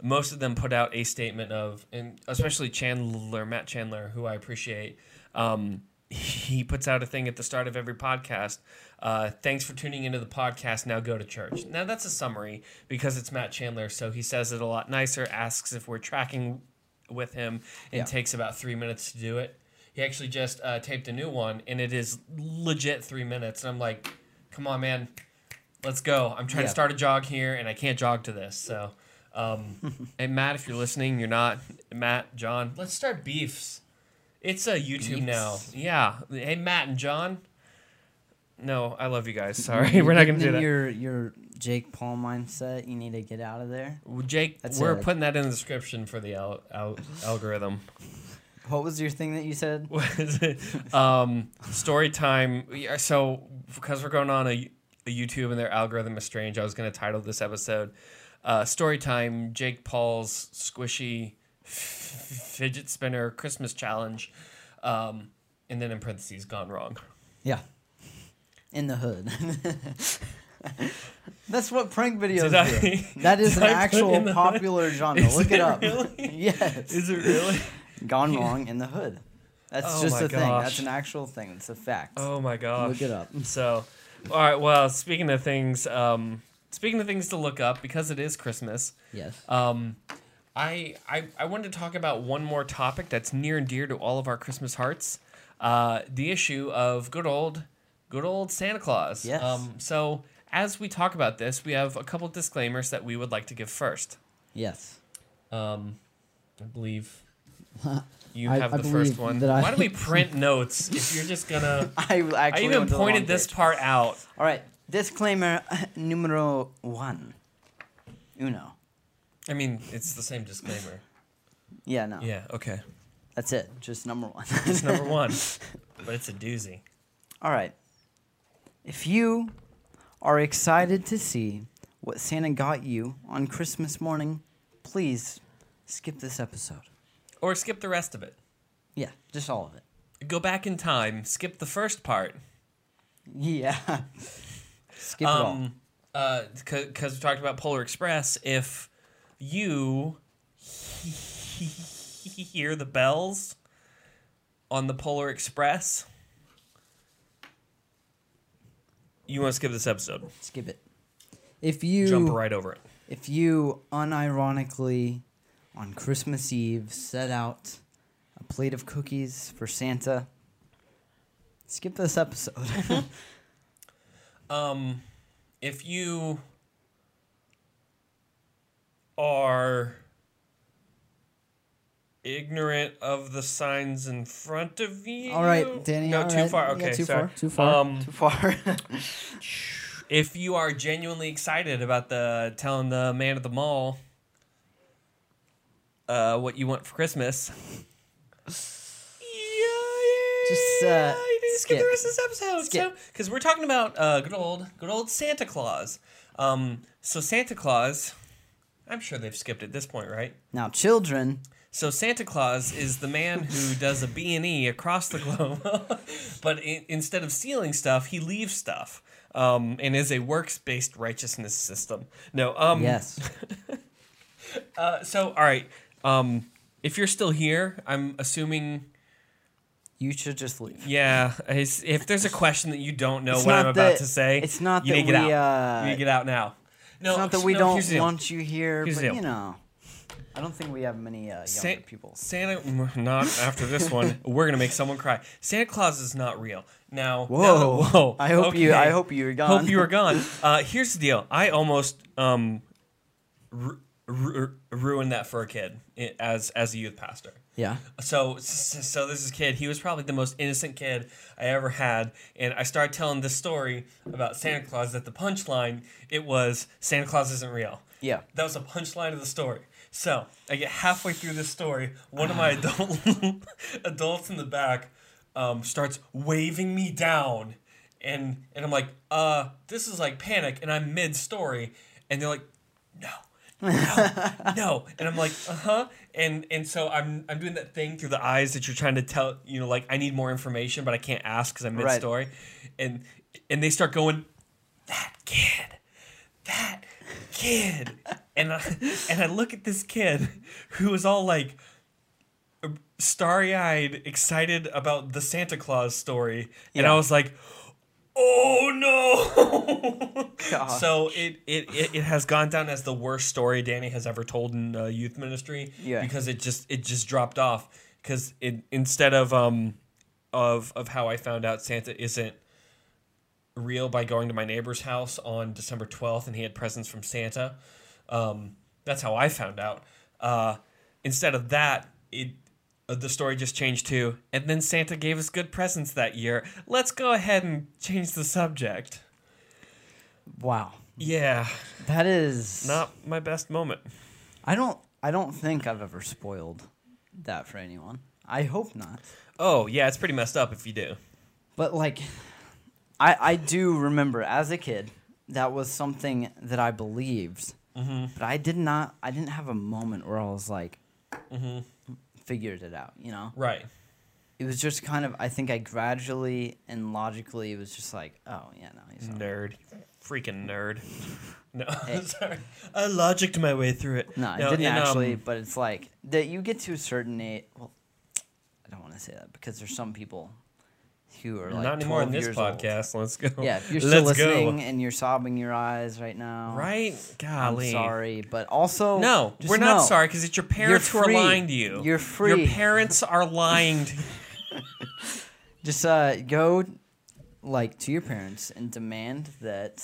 most of them put out a statement of, and especially Chandler, Matt Chandler, who I appreciate. Um, he puts out a thing at the start of every podcast. Uh, thanks for tuning into the podcast. Now go to church. Now that's a summary because it's Matt Chandler, so he says it a lot nicer. Asks if we're tracking with him, and Yeah. takes about three minutes to do it. He actually just uh, taped a new one, and it is legit three minutes. And I'm like, come on, man, let's go. I'm trying Yeah. to start a jog here, and I can't jog to this. So, um, and Matt, if you're listening, you're not Matt, John. Let's start beefs. It's a YouTube Beefs? now. Yeah. Hey, Matt and John. no, I love you guys. Sorry, we're not gonna do that. Your your Jake Paul mindset. You need to get out of there. Well, Jake, That's we're it. putting that in the description for the al- al- algorithm. What was your thing that you said? What is it? um, story time. So because we're going on a, a YouTube and their algorithm is strange, I was going to title this episode uh, "Story Time: Jake Paul's Squishy Fidget Spinner Christmas Challenge," um, and then in parentheses, "Gone wrong." Yeah. In the hood. That's what prank videos I- do. That is an I actual the hood? popular genre. Is Look it it up. really? yes. Is it really? Gone wrong in the hood. That's Oh just a thing. That's an actual thing. It's a fact. Oh my gosh! Look it up. So, all right. Well, speaking of things, um, speaking of things to look up because it is Christmas. Yes. Um, I, I I wanted to talk about one more topic that's near and dear to all of our Christmas hearts. Uh, the issue of good old, good old Santa Claus. Yes. Um, so as we talk about this, we have a couple disclaimers that we would like to give first. Yes. Um, I believe you have I the first one. I- Why do we print notes if you're just gonna? I I actually even went to the pointed this page. part out. All right. Disclaimer numero one. Uno. I mean, it's the same disclaimer. Yeah, no. Yeah. Okay. That's it. Just number one. It's number one, but it's a doozy. All right. If you are excited to see what Santa got you on Christmas morning, please skip this episode. Or skip the rest of it. Yeah, just all of it. Go back in time. Skip the first part. Yeah. skip it all. Um, uh, because we talked about Polar Express. If you hear the bells on the Polar Express, you want to skip this episode. Skip it. If you Jump right over it. if you unironically on Christmas Eve set out a plate of cookies for Santa, skip this episode. Um, if you are ignorant of the signs in front of you, All right, Danny, No, too right. far. Yeah, Okay, too sorry. far, too far. Um, Too far. if you are genuinely excited about the telling the man at the mall uh, what you want for Christmas, Just, uh, yeah, you need to skip the rest of this episode. Skip. because we're talking about uh, good old, good old Santa Claus. Um, so Santa Claus, I'm sure they've skipped at this point, right? now, children, So Santa Claus is the man who does a B and E across the globe, but i instead of stealing stuff, he leaves stuff, um, and is a works-based righteousness system. No, um, yes. Uh, so all right, um, if you're still here, I'm assuming, You should just leave. yeah. If there's a question that you don't know It's what I'm about to say, it's not you that need to get we, out. uh, you need to get out now. No, it's not that we no, don't here's the deal. want you here, Here's but you know, I don't think we have many uh, younger Sa- people. Santa, not after this one. We're gonna make someone cry. Santa Claus is not real. Now, Whoa! now- whoa! I hope you. I hope you're gone. Hope you are gone. Uh, here's the deal. I almost um, ru- ruined that for a kid as as a youth pastor. Yeah. So so this is kid. He was probably the most innocent kid I ever had, and I started telling this story about Santa Claus. That the punchline it was Santa Claus isn't real. Yeah. That was a punchline of the story. So I get halfway through this story. One of my adult adults in the back um, starts waving me down, and and I'm like, uh, this is like panic, and I'm mid story, and they're like, no. No, no, and I'm like, uh huh, and and so I'm I'm doing that thing through the eyes that you're trying to tell, you know, like I need more information, but I can't ask because I'm mid story, and and they start going, that kid, that kid. And I, and I look at this kid who is all like starry-eyed excited about the Santa Claus story. And I was like oh no so it, it it it has gone down as the worst story Danny has ever told in uh, youth ministry Yeah. because it just it just dropped off cuz it instead of um of of how I found out Santa isn't real by going to my neighbor's house on December 12th and he had presents from Santa. Um, that's how I found out. Uh, instead of that, it the story just changed too. And then Santa gave us good presents that year. Let's go ahead and change the subject. Wow. Yeah, That is not my best moment. I don't I don't think I've ever spoiled that for anyone. I hope not. Oh, yeah, it's pretty messed up if you do. But like I I do remember as a kid that was something that I believed. Mm-hmm. But I did not I didn't have a moment where I was like Mm-hmm. Figured it out, you know? Right. It was just kind of I think I gradually and logically it was just like, oh yeah, no, he's not. Nerd. Freaking nerd. No, sorry. I logicked my way through it. No, I No, didn't in, um, actually, but it's like that you get to a certain age. Well, I don't want to say that because there's some people who are like Not anymore in 12 this years old. podcast. Let's go. Yeah, if you're still Let's go. listening and you're sobbing your eyes right now, Right? I'm sorry, but also No, just we're not know, sorry because it's your parents who are lying to you. You're free. Your parents are lying to Just uh, go like to your parents and demand that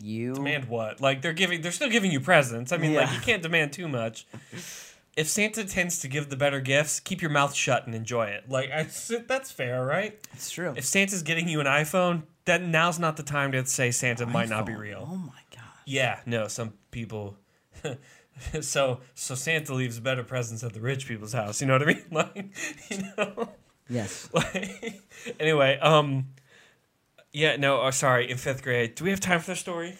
you demand what? Like they're giving, they're still giving you presents. I mean, like you can't demand too much. If Santa tends to give the better gifts, keep your mouth shut and enjoy it. Like I, that's fair, right? It's true. If Santa's getting you an iPhone, then now's not the time to say Santa might not be real. Oh my god. Yeah, no, some people. so so Santa leaves better presents at the rich people's house. You know what I mean? Like, you know. Yes. Like, anyway, um, yeah, no, oh, sorry. In fifth grade, do we have time for the story?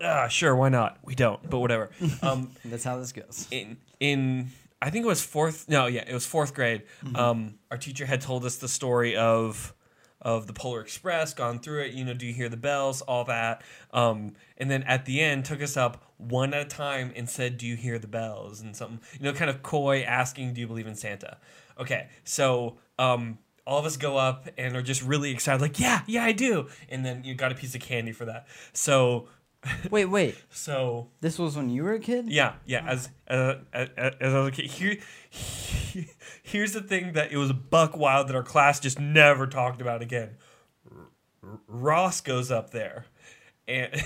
Ah, sure, why not? We don't, but whatever. Um, That's how this goes. in in I think it was fourth. No, yeah, it was fourth grade. Mm-hmm. Um, our teacher had told us the story of of the Polar Express, gone through it. You know, do you hear the bells? All that. Um, and then at the end, took us up one at a time and said, "Do you hear the bells?" And something, you know, kind of coy, asking, "Do you believe in Santa?" Okay, so um, all of us go up and are just really excited, like, "Yeah, yeah, I do." And then you got a piece of candy for that. So, Wait, wait. so This was when you were a kid? yeah, yeah. As uh, as, as I was a kid, here, here's the thing that it was buck wild that our class just never talked about again. R- Ross goes up there, and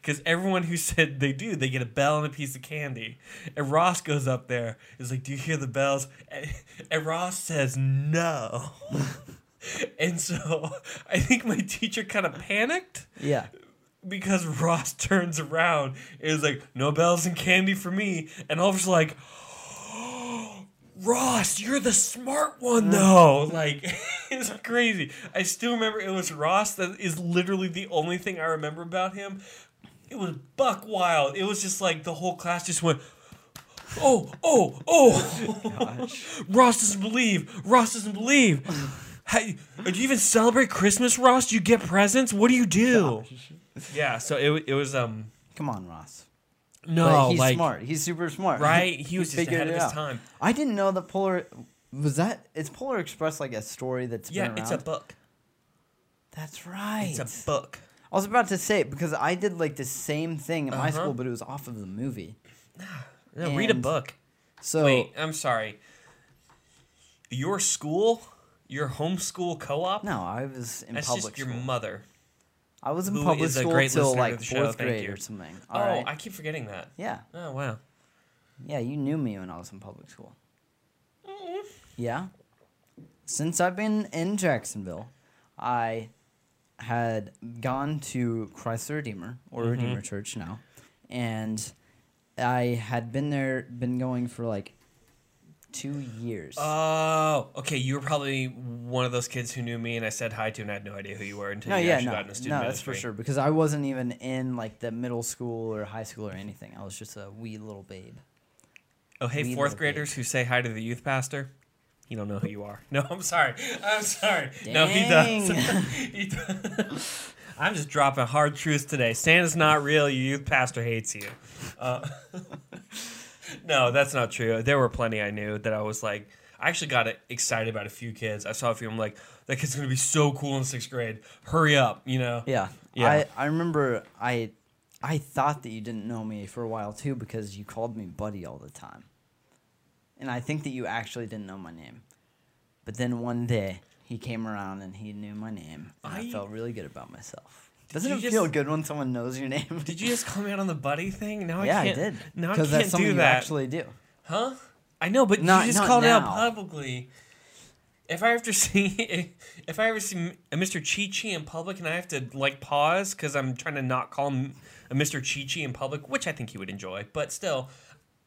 because everyone who said they do, they get a bell and a piece of candy, and Ross goes up there, is like, "Do you hear the bells?" And, and Ross says, "No." And so I think my teacher kind of panicked Yeah. Because Ross turns around and is like, no bells and candy for me. And Oliver's like, Ross, you're the smart one though. Like, it's crazy. I still remember it was Ross that is literally the only thing I remember about him. It was buck wild. It was just like the whole class just went, oh, oh, oh. Ross doesn't believe. Ross doesn't believe. Hey, do you even celebrate Christmas, Ross? Do you get presents? What do you do? Yeah, so it, it was um Come on, Ross. no But he's like smart. He's super smart. right. He was just ahead of his out. time. I didn't know that Polar was that. It's Polar Express like a story that's Yeah, been around? it's a book. That's right. It's a book. I was about to say it because I did like the same thing in my Uh-huh. school, but it was off of the movie. No, read a book. So Wait, I'm sorry. Your school, your homeschool co-op. no, I was in that's public just your mother. I was in who public is a school great till listener to like the show, fourth thank grade you. or something. oh, All right. I keep forgetting that. yeah, Oh wow. yeah. You knew me when I was in public school. Mm-hmm. Yeah. Since I've been in Jacksonville, I had gone to Christ the Redeemer or Mm-hmm. Redeemer Church now, and I had been there, been going for like two years. Oh, okay. You were probably one of those kids who knew me, and I said hi to, and I had no idea who you were until no, you yeah, actually no, got into student no, that's for sure. Because I wasn't even in like the middle school or high school or anything. I was just a wee little babe. Oh, hey, We fourth graders who say hi to the youth pastor. You don't know who you are. No, I'm sorry. I'm sorry. No, he does. Dang. He does. I'm just dropping hard truths today. Santa's not real. Your youth pastor hates you. Uh, no, that's not true. There were plenty I knew that I was like, I actually got excited about a few kids. I saw a few. I'm like, that kid's gonna be so cool in sixth grade. Hurry up, you know. Yeah. Yeah. I, I remember I I thought that you didn't know me for a while too because you called me buddy all the time. And I think that you actually didn't know my name. But then one day he came around and he knew my name. And I, I- felt really good about myself. Doesn't you it just- feel good when someone knows your name? Did you just call me out on the buddy thing? No, yeah, I can't. Yeah, I did. No, I can't that's something do you actually do. Huh? I know, but Not- you just called it out publicly. If I ever see, if I ever see a Mr. Chi Chi in public, and I have to like pause because I'm trying to not call him a Mr. Chi Chi in public, which I think he would enjoy, but still,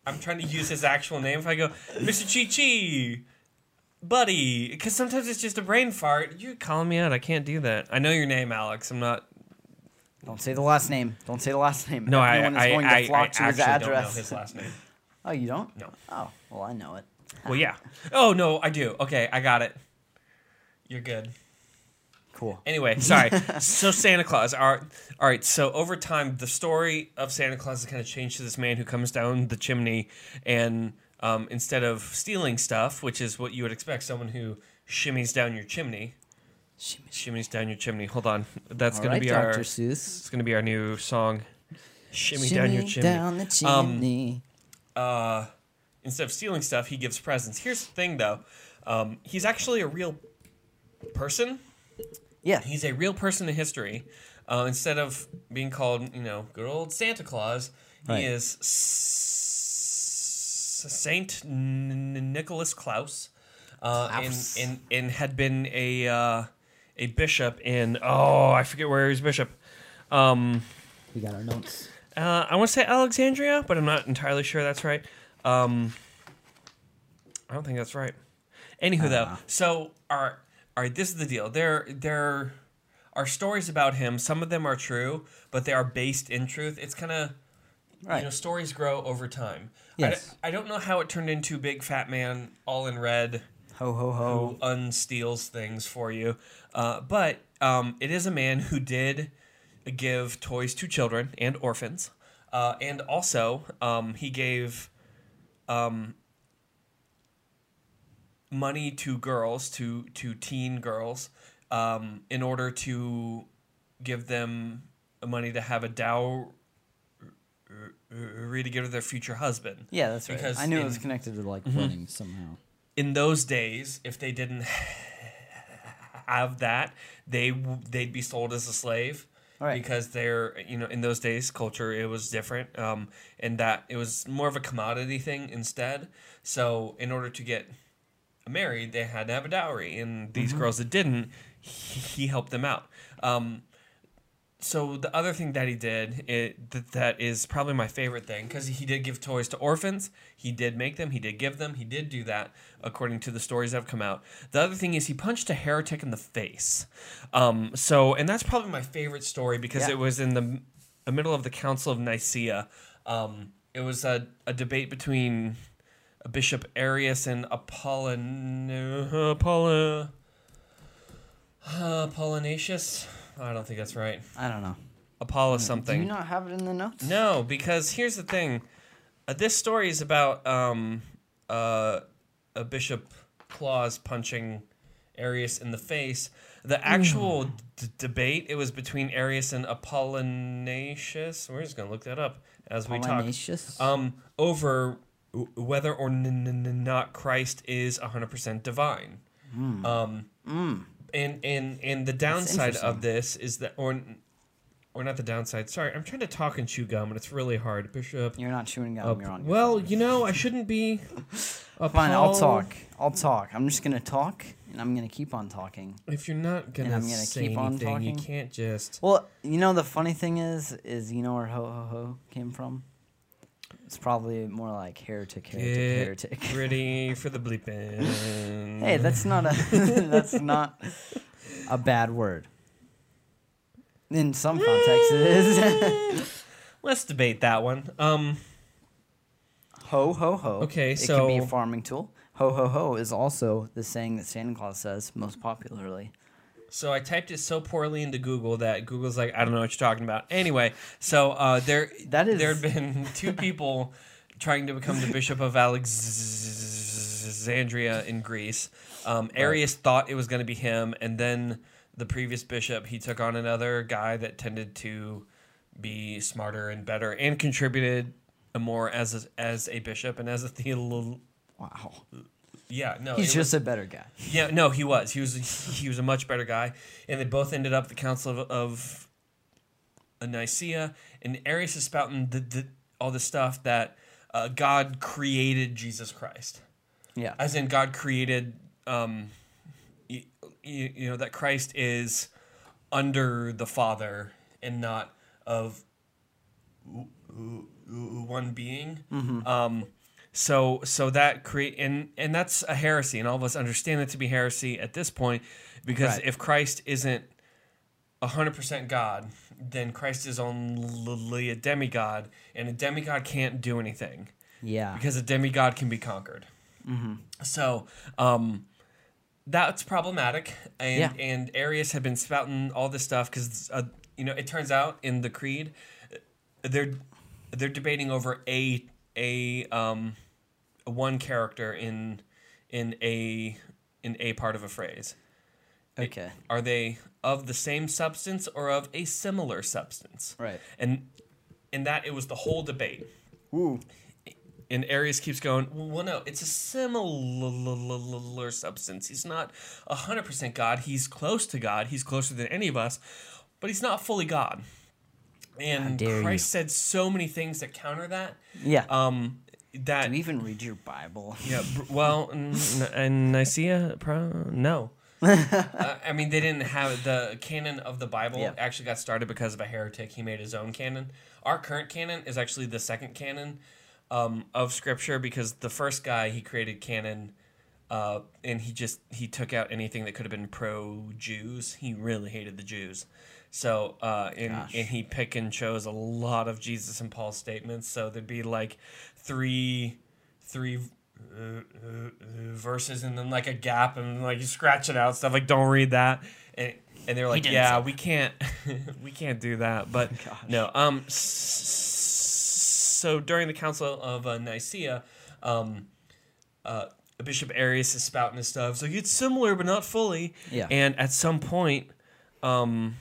I'm trying to use his actual name. If I go, Mr. Chi Chi, buddy, because sometimes it's just a brain fart. You're calling me out. I can't do that. I know your name, Alex. I'm not. Don't say the last name. Don't say the last name. No, I, is I, going I, to flock I to his actually don't know address. his last name. Oh, you don't? No. Oh, well, I know it. Well, yeah. Oh no, I do. Okay, I got it. You're good. Cool. Anyway, sorry. so Santa Claus. All right, all right. So over time, the story of Santa Claus has kind of changed to this man who comes down the chimney, and um, instead of stealing stuff, which is what you would expect, someone who shimmies down your chimney, Shimmy, shimmies down your chimney. Hold on, that's All gonna right, be Dr. our. Seuss. It's gonna be our new song. Shimmy, down your chimney. down the Um, uh, instead of stealing stuff, he gives presents. Here's the thing, though. Um, he's actually a real person. yeah. He's a real person in history. Uh, instead of being called, you know, good old Santa Claus, Right. he is S- Saint N- Nicholas Klaus, uh, and, and and had been a uh, a bishop in oh I forget where he was bishop. Um, We got our notes. uh, I want to say Alexandria, but I'm not entirely sure that's right. Um, I don't think that's right. Anywho, though, Ah. so our all right, this is the deal. There, there are stories about him. Some of them are true, but they are based in truth. It's kind of Right. you know stories grow over time. Yes. I don't know how it turned into big fat man all in red ho, ho, ho. who unsteals things for you. Uh, but um, it is a man who did give toys to children and orphans. Uh, and also, um, he gave um, money to girls, to, to teen girls, um, in order to give them money to have a dowry to give to their future husband Yeah, that's right. Because I knew it was connected to like Mm-hmm. weddings somehow. In those days, if they didn't have that, they they'd be sold as a slave. Right. Because they're you know in those days culture it was different um, and that it was more of a commodity thing instead. So in order to get married, they had to have a dowry, and these girls that didn't, he, he helped them out. Um, so the other thing that he did it, that, that is probably my favorite thing because he did give toys to orphans. He did make them he did give them he did do that according to the stories that have come out. The other thing is he punched a heretic in the face. Um, so and that's probably my favorite story because Yeah. it was in the, the middle of the council of nicaea. Um, it was a, a debate between bishop arius and apollon Apollo, uh, i don't think that's right I don't know. Apollo something. Do you not have it in the notes? No, because here's the thing. Uh, this story is about um, uh, a Bishop Claus punching Arius in the face. The actual d- debate it was between Arius and Apollonatius. We're just gonna look that up as we talk. Um, over w- whether or n- n- not Christ is 100% divine. Um, and and and the downside of this is that or or not the downside. Sorry, I'm trying to talk and chew gum, and it's really hard. Bishop. You're not chewing gum. uh, you're on. well, phone. you know, I shouldn't be. fine. I'll talk. I'll talk. I'm just gonna talk, and I'm gonna keep on talking. If you're not gonna, I'm gonna say keep on anything, you can't just. Well, you know the funny thing is, is you know where ho ho ho came from? It's probably more like heretic, heretic, Get heretic. ready for the bleeping. Hey, that's not a that's not a bad word. In some contexts, it is. Let's debate that one. Um, ho ho ho. Okay, it can be a farming tool. Ho ho ho is also the saying that Santa Claus says most popularly. So I typed it so poorly into Google that Google's like, I don't know what you're talking about. Anyway, so uh, there That is- there had been two people trying to become the bishop of Alexandria in Greece. Um, Arius thought it was going to be him, and then the previous bishop he took on another guy that tended to be smarter and better and contributed more as a, as a bishop and as a theolo. Wow, Yeah, no, he's just a better guy. yeah, no, he was. He was. He was a much better guy, and they both ended up the Council of, of Nicaea. And Arius is spouting the, the, all the stuff that uh, God created Jesus Christ, Yeah. as in God created, um, you, you know, that Christ is under the Father and not of one being. Um, so so that create and and that's a heresy, and all of us understand that to be heresy at this point, because Right. if Christ isn't hundred percent God, then Christ is only a demigod, and a demigod can't do anything Yeah. because a demigod can be conquered. So um, that's problematic, and Yeah. and Arius had been spouting all this stuff because uh, you know it turns out in the creed they're they're debating over a a um one character in in a in a part of a phrase. Okay. Are they of the same substance or of a similar substance? Right. And in that it was the whole debate. Ooh. And Arius keeps going, well, no, it's a similar substance. He's not 100% God. He's close to God. He's closer than any of us, but he's not fully God. And Christ said so many things that counter that. Yeah. Um, that Do you even read your Bible? yeah, well, n- and Nicaea, pro- no. uh, I mean, they didn't have the canon of the Bible. Yeah. Actually, got started because of a heretic. He made his own canon. Our current canon is actually the second canon um, of Scripture because the first guy he created canon, uh, and he just he took out anything that could have been pro Jews. He really hated the Jews. So, uh, and, and he pick and chose a lot of Jesus and Paul statements. So there'd be like three, three uh, uh, uh, verses and then like a gap and like you scratch it out stuff like don't read that and and they're like yeah we can't we can't do that but Gosh. no um s- so during the council of uh, Nicaea um uh Bishop Arius is spouting his stuff. So it's similar but not fully. Yeah. And at some point, um,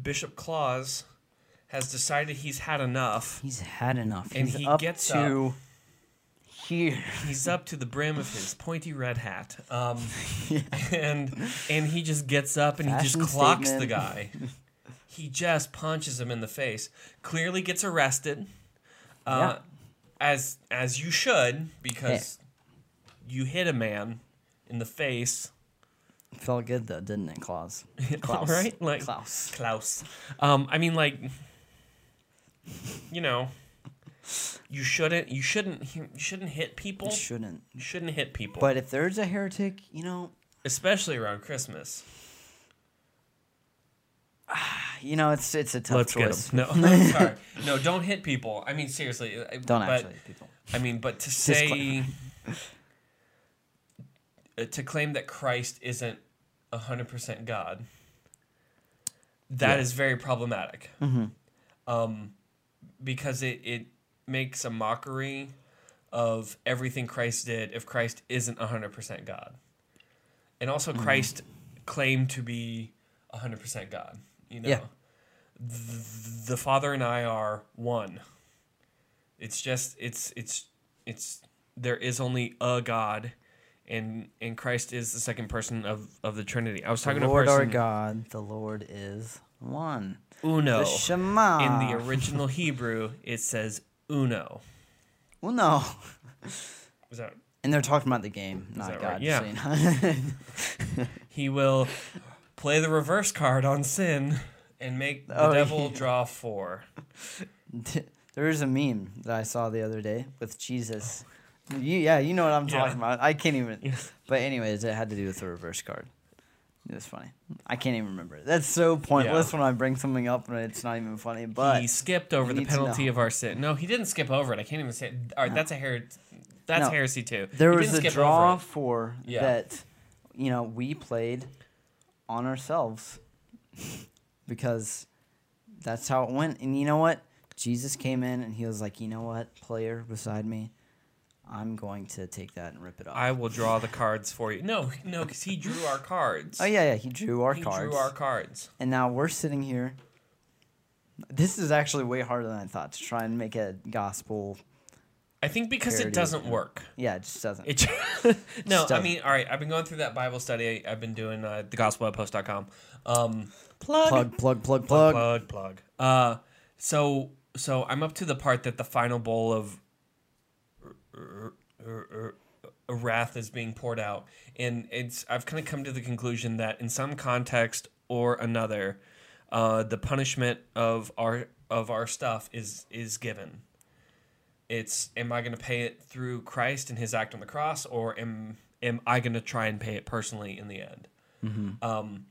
Bishop Claus has decided he's had enough. He's had enough. And He's he up gets to here. He's up to the brim of his pointy red hat, um, and and he just gets up and he just clocks the guy. He just punches him in the face. Clearly gets arrested, uh, as as you should because you hit a man in the face. Felt good though, didn't it, Klaus? Klaus. Right? Like- Klaus. Klaus. Um, I mean, like, you know, you shouldn't you shouldn't you shouldn't hit people. You shouldn't. You shouldn't hit people. But if there's a heretic, you know, especially around Christmas. you know, it's it's a tough Let's choice. get them. No, I'm sorry. No, don't hit people. I mean, seriously. Don't but, actually, people. I mean, but to say uh, to claim that Christ isn't hundred percent God, that is Yeah. very problematic. Mm-hmm. Um, because it it makes a mockery of everything Christ did if Christ isn't hundred percent God, and also Mm-hmm. Christ claimed to be hundred percent God. You know, Yeah. Th- the Father and I are one. It's just it's it's it's there is only a God, and and Christ is the second person of of the Trinity. I was talking the to a Lord our God, the Lord is one. uno The Shema. in the original Hebrew. It says uno. Well, no. Was that And they're talking about the game, not God. right? Yeah. just so you know. he will play the reverse card on sin and make the Oh, devil yeah. draw four. there is a meme that I saw the other day with Jesus. You, yeah, you know what I'm Yeah. talking about. I can't even. Yeah. But anyways, it had to do with the reverse card. It was funny. I can't even remember it. That's so pointless when I bring something up and it's not even funny. But he skipped over the penalty of our sin. No, he didn't skip over it. I can't even say. It. All right, that's a her. That's No. heresy too. there He was didn't a skip draw for Yeah. that. You know, we played on ourselves because that's how it went. And you know what? Jesus came in and he was like, you know what, player beside me, I'm going to take that and rip it off. I will draw the cards for you. No, no, because he drew our cards. oh yeah, yeah. He drew our cards. he cards. drew our cards. And now we're sitting here. This is actually way harder than I thought to try and make a gospel. I think because it doesn't work. Yeah, it just doesn't. It no, Just I doesn't. mean, all right. I've been going through that Bible study. I've been doing uh, the gospelpost.com. Um, plug, plug, plug, plug, plug, plug. plug, plug. Uh, so so I'm up to the part that the final bowl of wrath is being poured out, and it's I've kind of come to the conclusion that in some context or another, uh, the punishment of our of our stuff is is given. It's am I going to pay it through Christ and His act on the cross, or am am I going to try and pay it personally in the end? Um,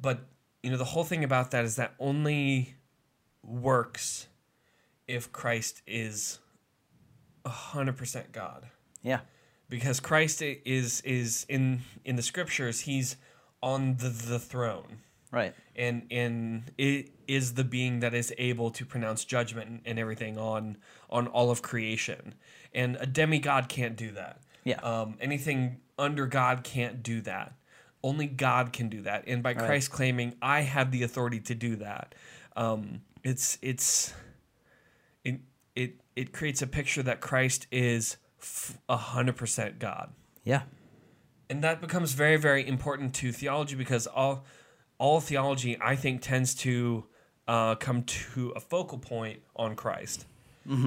but you know the whole thing about that is that only works if Christ is hundred percent God Yeah. because Christ is is in in the scriptures he's on the, the throne Right. and and it is the being that is able to pronounce judgment and- everything on on all of creation and a demigod can't do that Yeah. um, anything under God can't do that only God can do that and by Christ claiming I have the authority to do that um, it's it's it it it creates a picture that Christ is a hundred percent God yeah. and that becomes very very important to theology because all all theology i think tends to uh, come to a focal point on christ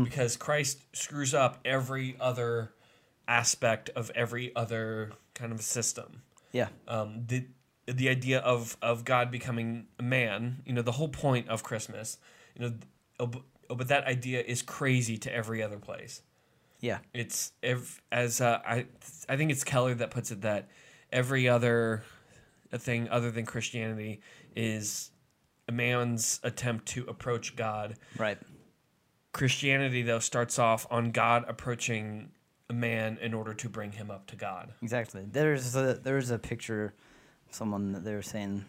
because christ screws up every other aspect of every other kind of system Yeah. um, the the idea of of God becoming a man, you know, the whole point of Christmas, you know, oh, but- oh, but that idea is crazy to every other place. Yeah. It's ev- as uh, I I think it's Keller that puts it that every other thing other than Christianity is a man's attempt to approach God. Right. Christianity though starts off on God approaching a man in order to bring him up to God. Exactly. There's a there's a picture, someone that they were saying,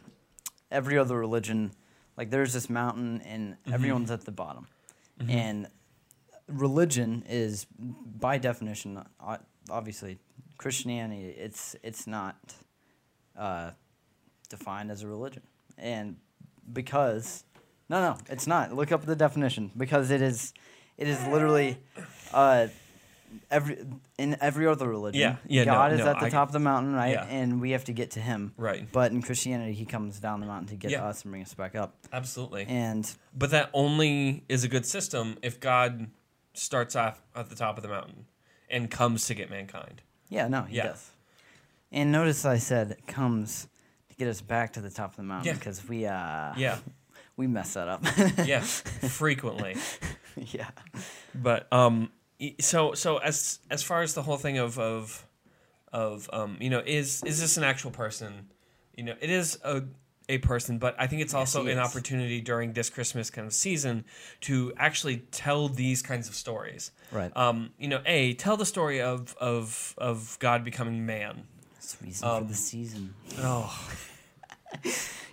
every other religion, like there's this mountain and everyone's at the bottom, and religion is by definition, obviously, Christianity. It's it's not uh, defined as a religion, and because no no it's not. Look up the definition because it is it is literally. Uh, Every in every other religion, Yeah, yeah, no, God is no, at the I- top of the mountain, right? Yeah. And we have to get to Him. Right. But in Christianity, He comes down the mountain to get Yeah. us and bring us back up. Absolutely. And But that only is a good system if God starts off at the top of the mountain and comes to get mankind. yeah, no, He Yeah. does. And notice I said comes to get us back to the top of the mountain Yeah. because we uh Yeah. we mess that up. Yeah. frequently. yeah. But um y- so so as as far as the whole thing of of of um you know is is this an actual person? You know, it is a a person, but I think it's also he an is. opportunity during this Christmas kind of season to actually tell these kinds of stories. Right. Um, you know, a tell the story of of of God becoming man. That's the reason for um, the season. Oh,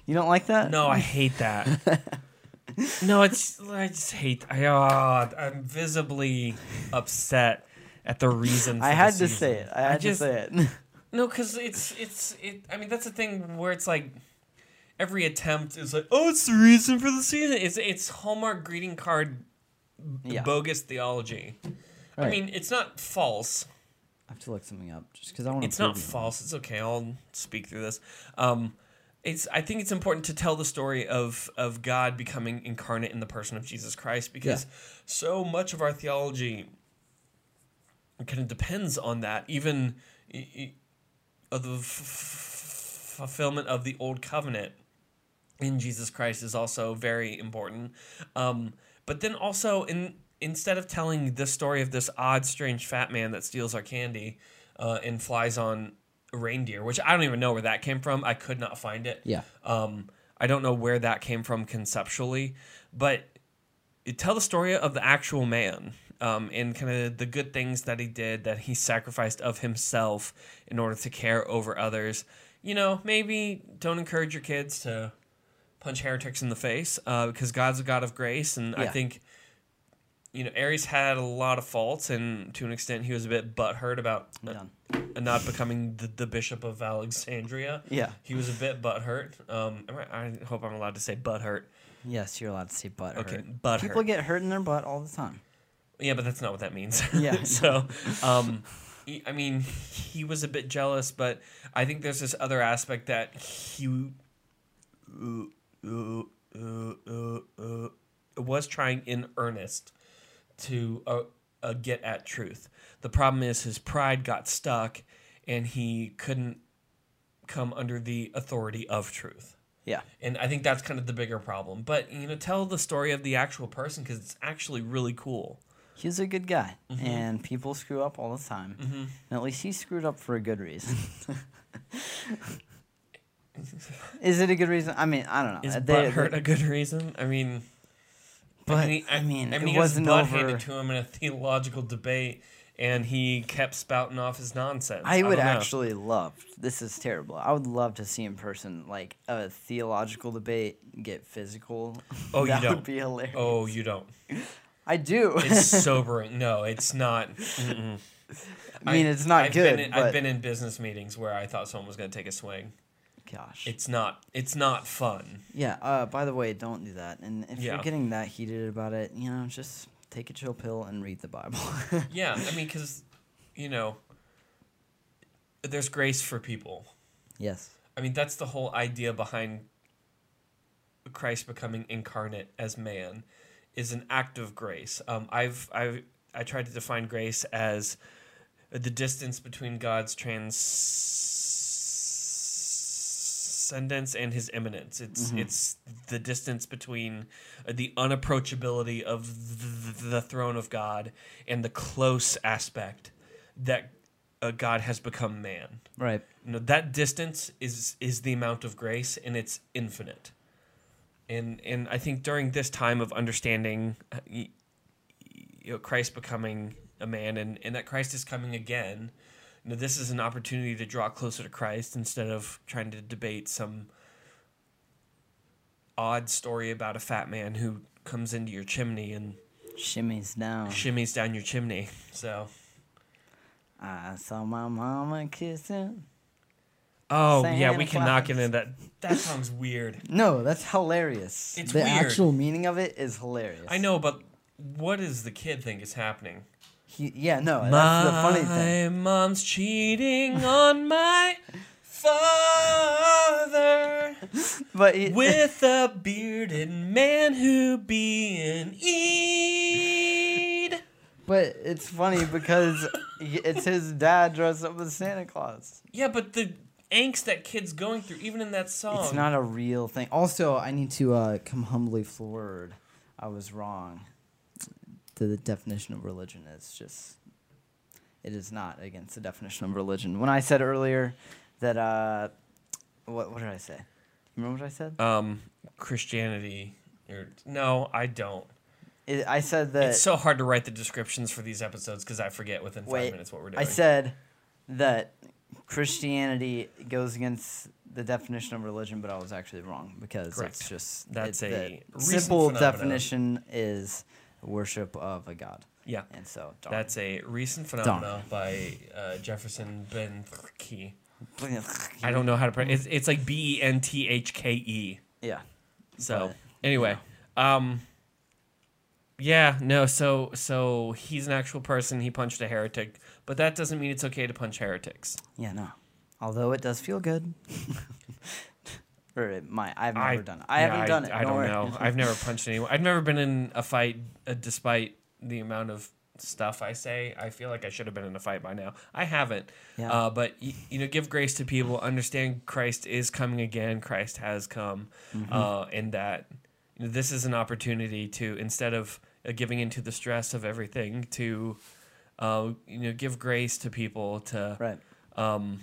You don't like that? No, I hate that. no, it's I just hate. I uh, I'm visibly upset at the reason. I had to say it. I had just, to say it. No, because it's it's it. I mean, that's the thing where it's like every attempt is like, oh, it's the reason for the season. It's it's Hallmark greeting card yeah. bogus theology. I mean, it's not false. I have to look something up just because I want to. it's not false. It's okay. I'll speak through this. Um, it's. I think it's important to tell the story of of God becoming incarnate in the person of Jesus Christ because so much of our theology kind of depends on that. Even of the f- f- fulfillment of the old covenant in Jesus Christ is also very important. Um, but then also in instead of telling the story of this odd, strange fat man that steals our candy uh, and flies on reindeer, which I don't even know where that came from. I could not find it. Yeah. Um, I don't know where that came from conceptually, but it tell the story of the actual man um, and kind of the good things that he did, that he sacrificed of himself in order to care over others. You know, maybe don't encourage your kids to punch heretics in the face uh, because God's a God of grace, and I think you know Arius had a lot of faults, and to an extent, he was a bit butthurt about uh, not becoming the, the bishop of Alexandria. Yeah. He was a bit butthurt. Um, I, I hope I'm allowed to say butthurt. Yes, you're allowed to say butt Okay, hurt. butthurt. People get hurt in their butt all the time. Yeah, but that's not what that means. Yeah. so, um, he- I mean, he was a bit jealous, but I think there's this other aspect that he. Uh, uh, uh, uh, uh, was trying in earnest to uh, uh, get at truth. The problem is his pride got stuck, and he couldn't come under the authority of truth. Yeah. And I think that's kind of the bigger problem. But you know, tell the story of the actual person because it's actually really cool. He's a good guy, and people screw up all the time. And at least he screwed up for a good reason. Is it a good reason? I mean, I don't know. Is They- butt hurt they- a good reason? I mean, But I mean, I it mean, he got his wasn't butt over. handed to him in a theological debate, and he kept spouting off his nonsense. I would don't actually love. This is terrible. I would love to see in person like a theological debate get physical. Oh, you don't. would be hilarious. Oh, you don't. I do. It's sobering. No, it's not. Mm-mm. I mean, it's not I've good. Been in, but I've been in business meetings where I thought someone was going to take a swing. Gosh. It's not. It's not fun. Yeah. Uh, by the way, don't do that. And if Yeah. you're getting that heated about it, you know, just take a chill pill and read the Bible. Yeah, I mean, because you know, there's grace for people. yes. I mean, that's the whole idea behind Christ becoming incarnate as man, is an act of grace. Um, I've I've I tried to define grace as the distance between God's transcendence and His immanence. It's it's the distance between uh, the unapproachability of th- the throne of God and the close aspect that uh, God has become man Right. you know that distance is is the amount of grace and it's infinite and and i think during this time of understanding uh, you know christ becoming a man and and that christ is coming again you know this is an opportunity to draw closer to christ instead of trying to debate some odd story about a fat man who comes into your chimney and Shimmies down. shimmies down your chimney so I saw my mama kissing. oh yeah Santa we cannot Claus. get into that that sounds weird No, that's hilarious. It's the weird. actual meaning of it is hilarious. I know, but what does the kid think is happening? He, yeah, no, that's the funny thing. My mom's cheating on my father But he, with a bearded man who be an eed. but it's funny because it's his dad dressed up as Santa Claus. Yeah, but the angst that kid's going through, even in that song. It's not a real thing. Also, I need to uh, come humbly forward. I was wrong. The, the definition of religion is just. It is not against the definition of religion. When I said earlier that, uh, what what did I say? Remember what I said? um Christianity. Or, no, I don't. It, I said that. it's so hard to write the descriptions for these episodes because I forget within five Wait, minutes what we're doing. I said that Christianity goes against the definition of religion, but I was actually wrong because Correct. it's just That's it- a simple phenomenon. definition is worship of a god, yeah. and so darn. That's a recent phenomenon by uh, Jefferson Benthke. I don't know how to pronounce it's, it's like B E N T H K E. Yeah, So But, anyway, um, yeah, no. So so he's an actual person. He punched a heretic, but that doesn't mean it's okay to punch heretics. yeah, no. Although it does feel good. or it might. I've never I- done it. I yeah, haven't done it. I don't know. I've never punched anyone. I've never been in a fight, uh, despite the amount of stuff I say. I feel like I should have been in a fight by now. I haven't. Yeah. Uh, but y- you know, give grace to people. Understand Christ is coming again. Christ has come, Mm-hmm. uh, and that you know, this is an opportunity to instead of uh, giving into the stress of everything, to uh, you know, give grace to people to right. um,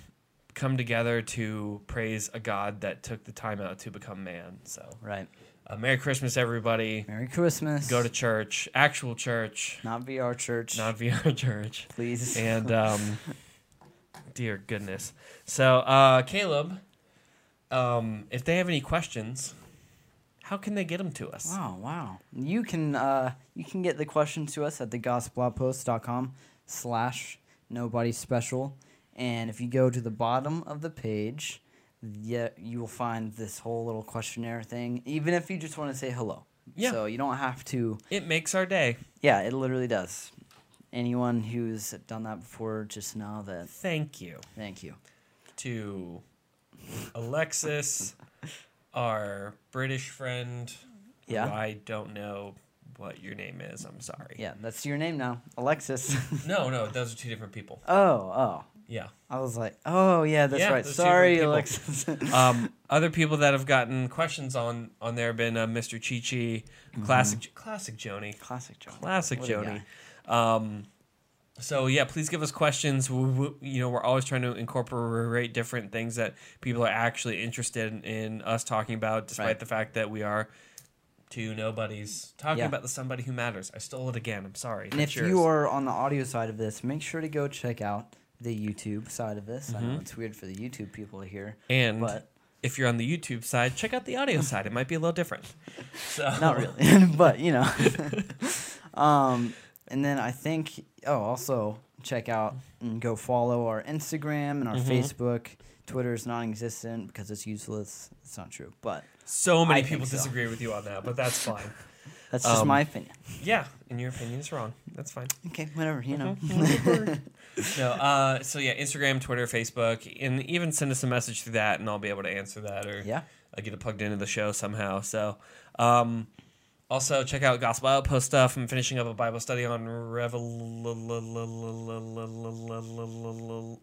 come together to praise a God that took the time out to become man. So, Right. uh, Merry Christmas, everybody. Merry Christmas. Go to church, actual church, not VR church. not VR church. please. And, um, dear goodness. So, uh, Caleb, um, if they have any questions, how can they get them to us? Wow, wow. You can uh you can get the questions to us at thegospeloutpost.com slash nobody special. And if you go to the bottom of the page, yeah, you will find this whole little questionnaire thing. Even if you just want to say hello. Yeah. So you don't have to It makes our day. yeah, it literally does. Anyone who's done that before just know that Thank you thank you. to Alexis, our British friend. Yeah. Who I don't know what your name is. I'm sorry. Yeah, that's your name now, Alexis. No, no, those are two different people. oh, oh. Yeah. I was like, oh yeah, that's Yeah, right. Sorry, Alexis. Um, other people that have gotten questions on on there have been uh, Mr. Chi Chi, classic classic Joni, Classic John. classic What Joni. Um, so yeah, please give us questions. We, we, you know, we're always trying to incorporate different things that people are actually interested in, in us talking about, despite Right. the fact that we are two nobodies talking Yeah. about the somebody who matters. I stole it again. I'm sorry. And That's if yours. you are on the audio side of this, make sure to go check out the YouTube side of this. I know Mhm. it's weird for the YouTube people to hear, and but if you're on the YouTube side, check out the audio side. It might be a little different. So not really. but you know. um, and then I think oh, also check out and go follow our Instagram and our Mhm. Facebook. Twitter is non-existent because it's useless. It's not true, but So many I people so. disagree with you on that, but that's fine. that's just Um, my opinion. yeah, in your opinion, it's wrong. That's fine. Okay, whatever. You know. No, uh, so yeah, Instagram, Twitter, Facebook, and even send us a message through that, and I'll be able to answer that or yeah. uh, get it plugged into the show somehow. So, um, also check out Gospel Outpost stuff. I'm finishing up a Bible study on Revel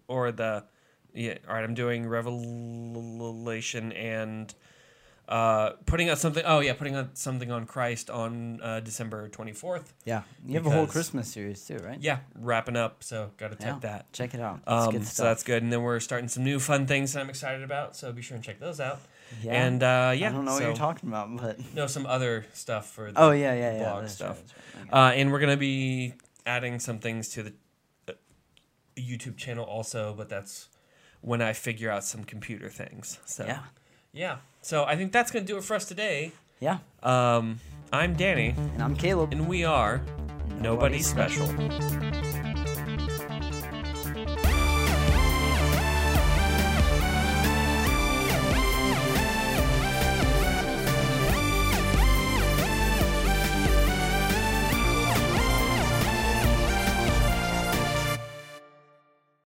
or the yeah. All right, I'm doing Revelation and uh, putting out something. Oh yeah, putting out something on Christ on uh, December 24th. Yeah. You have a whole Christmas series too, right? Yeah, wrapping up. So got to check Yeah. that. Check it out. Um, so that's good. And then we're starting some new fun things that I'm excited about. So be sure and check those out. yeah. And uh, yeah, I don't know what you're talking about, but No, some other stuff for the oh yeah, yeah, yeah. blog stuff. Right, right. Uh, and we're gonna be adding some things to the uh, YouTube channel also, but that's when I figure out some computer things. So yeah, yeah. So I think that's gonna do it for us today. yeah. Um, I'm Danny, And I'm Caleb. and we are Nobody Special.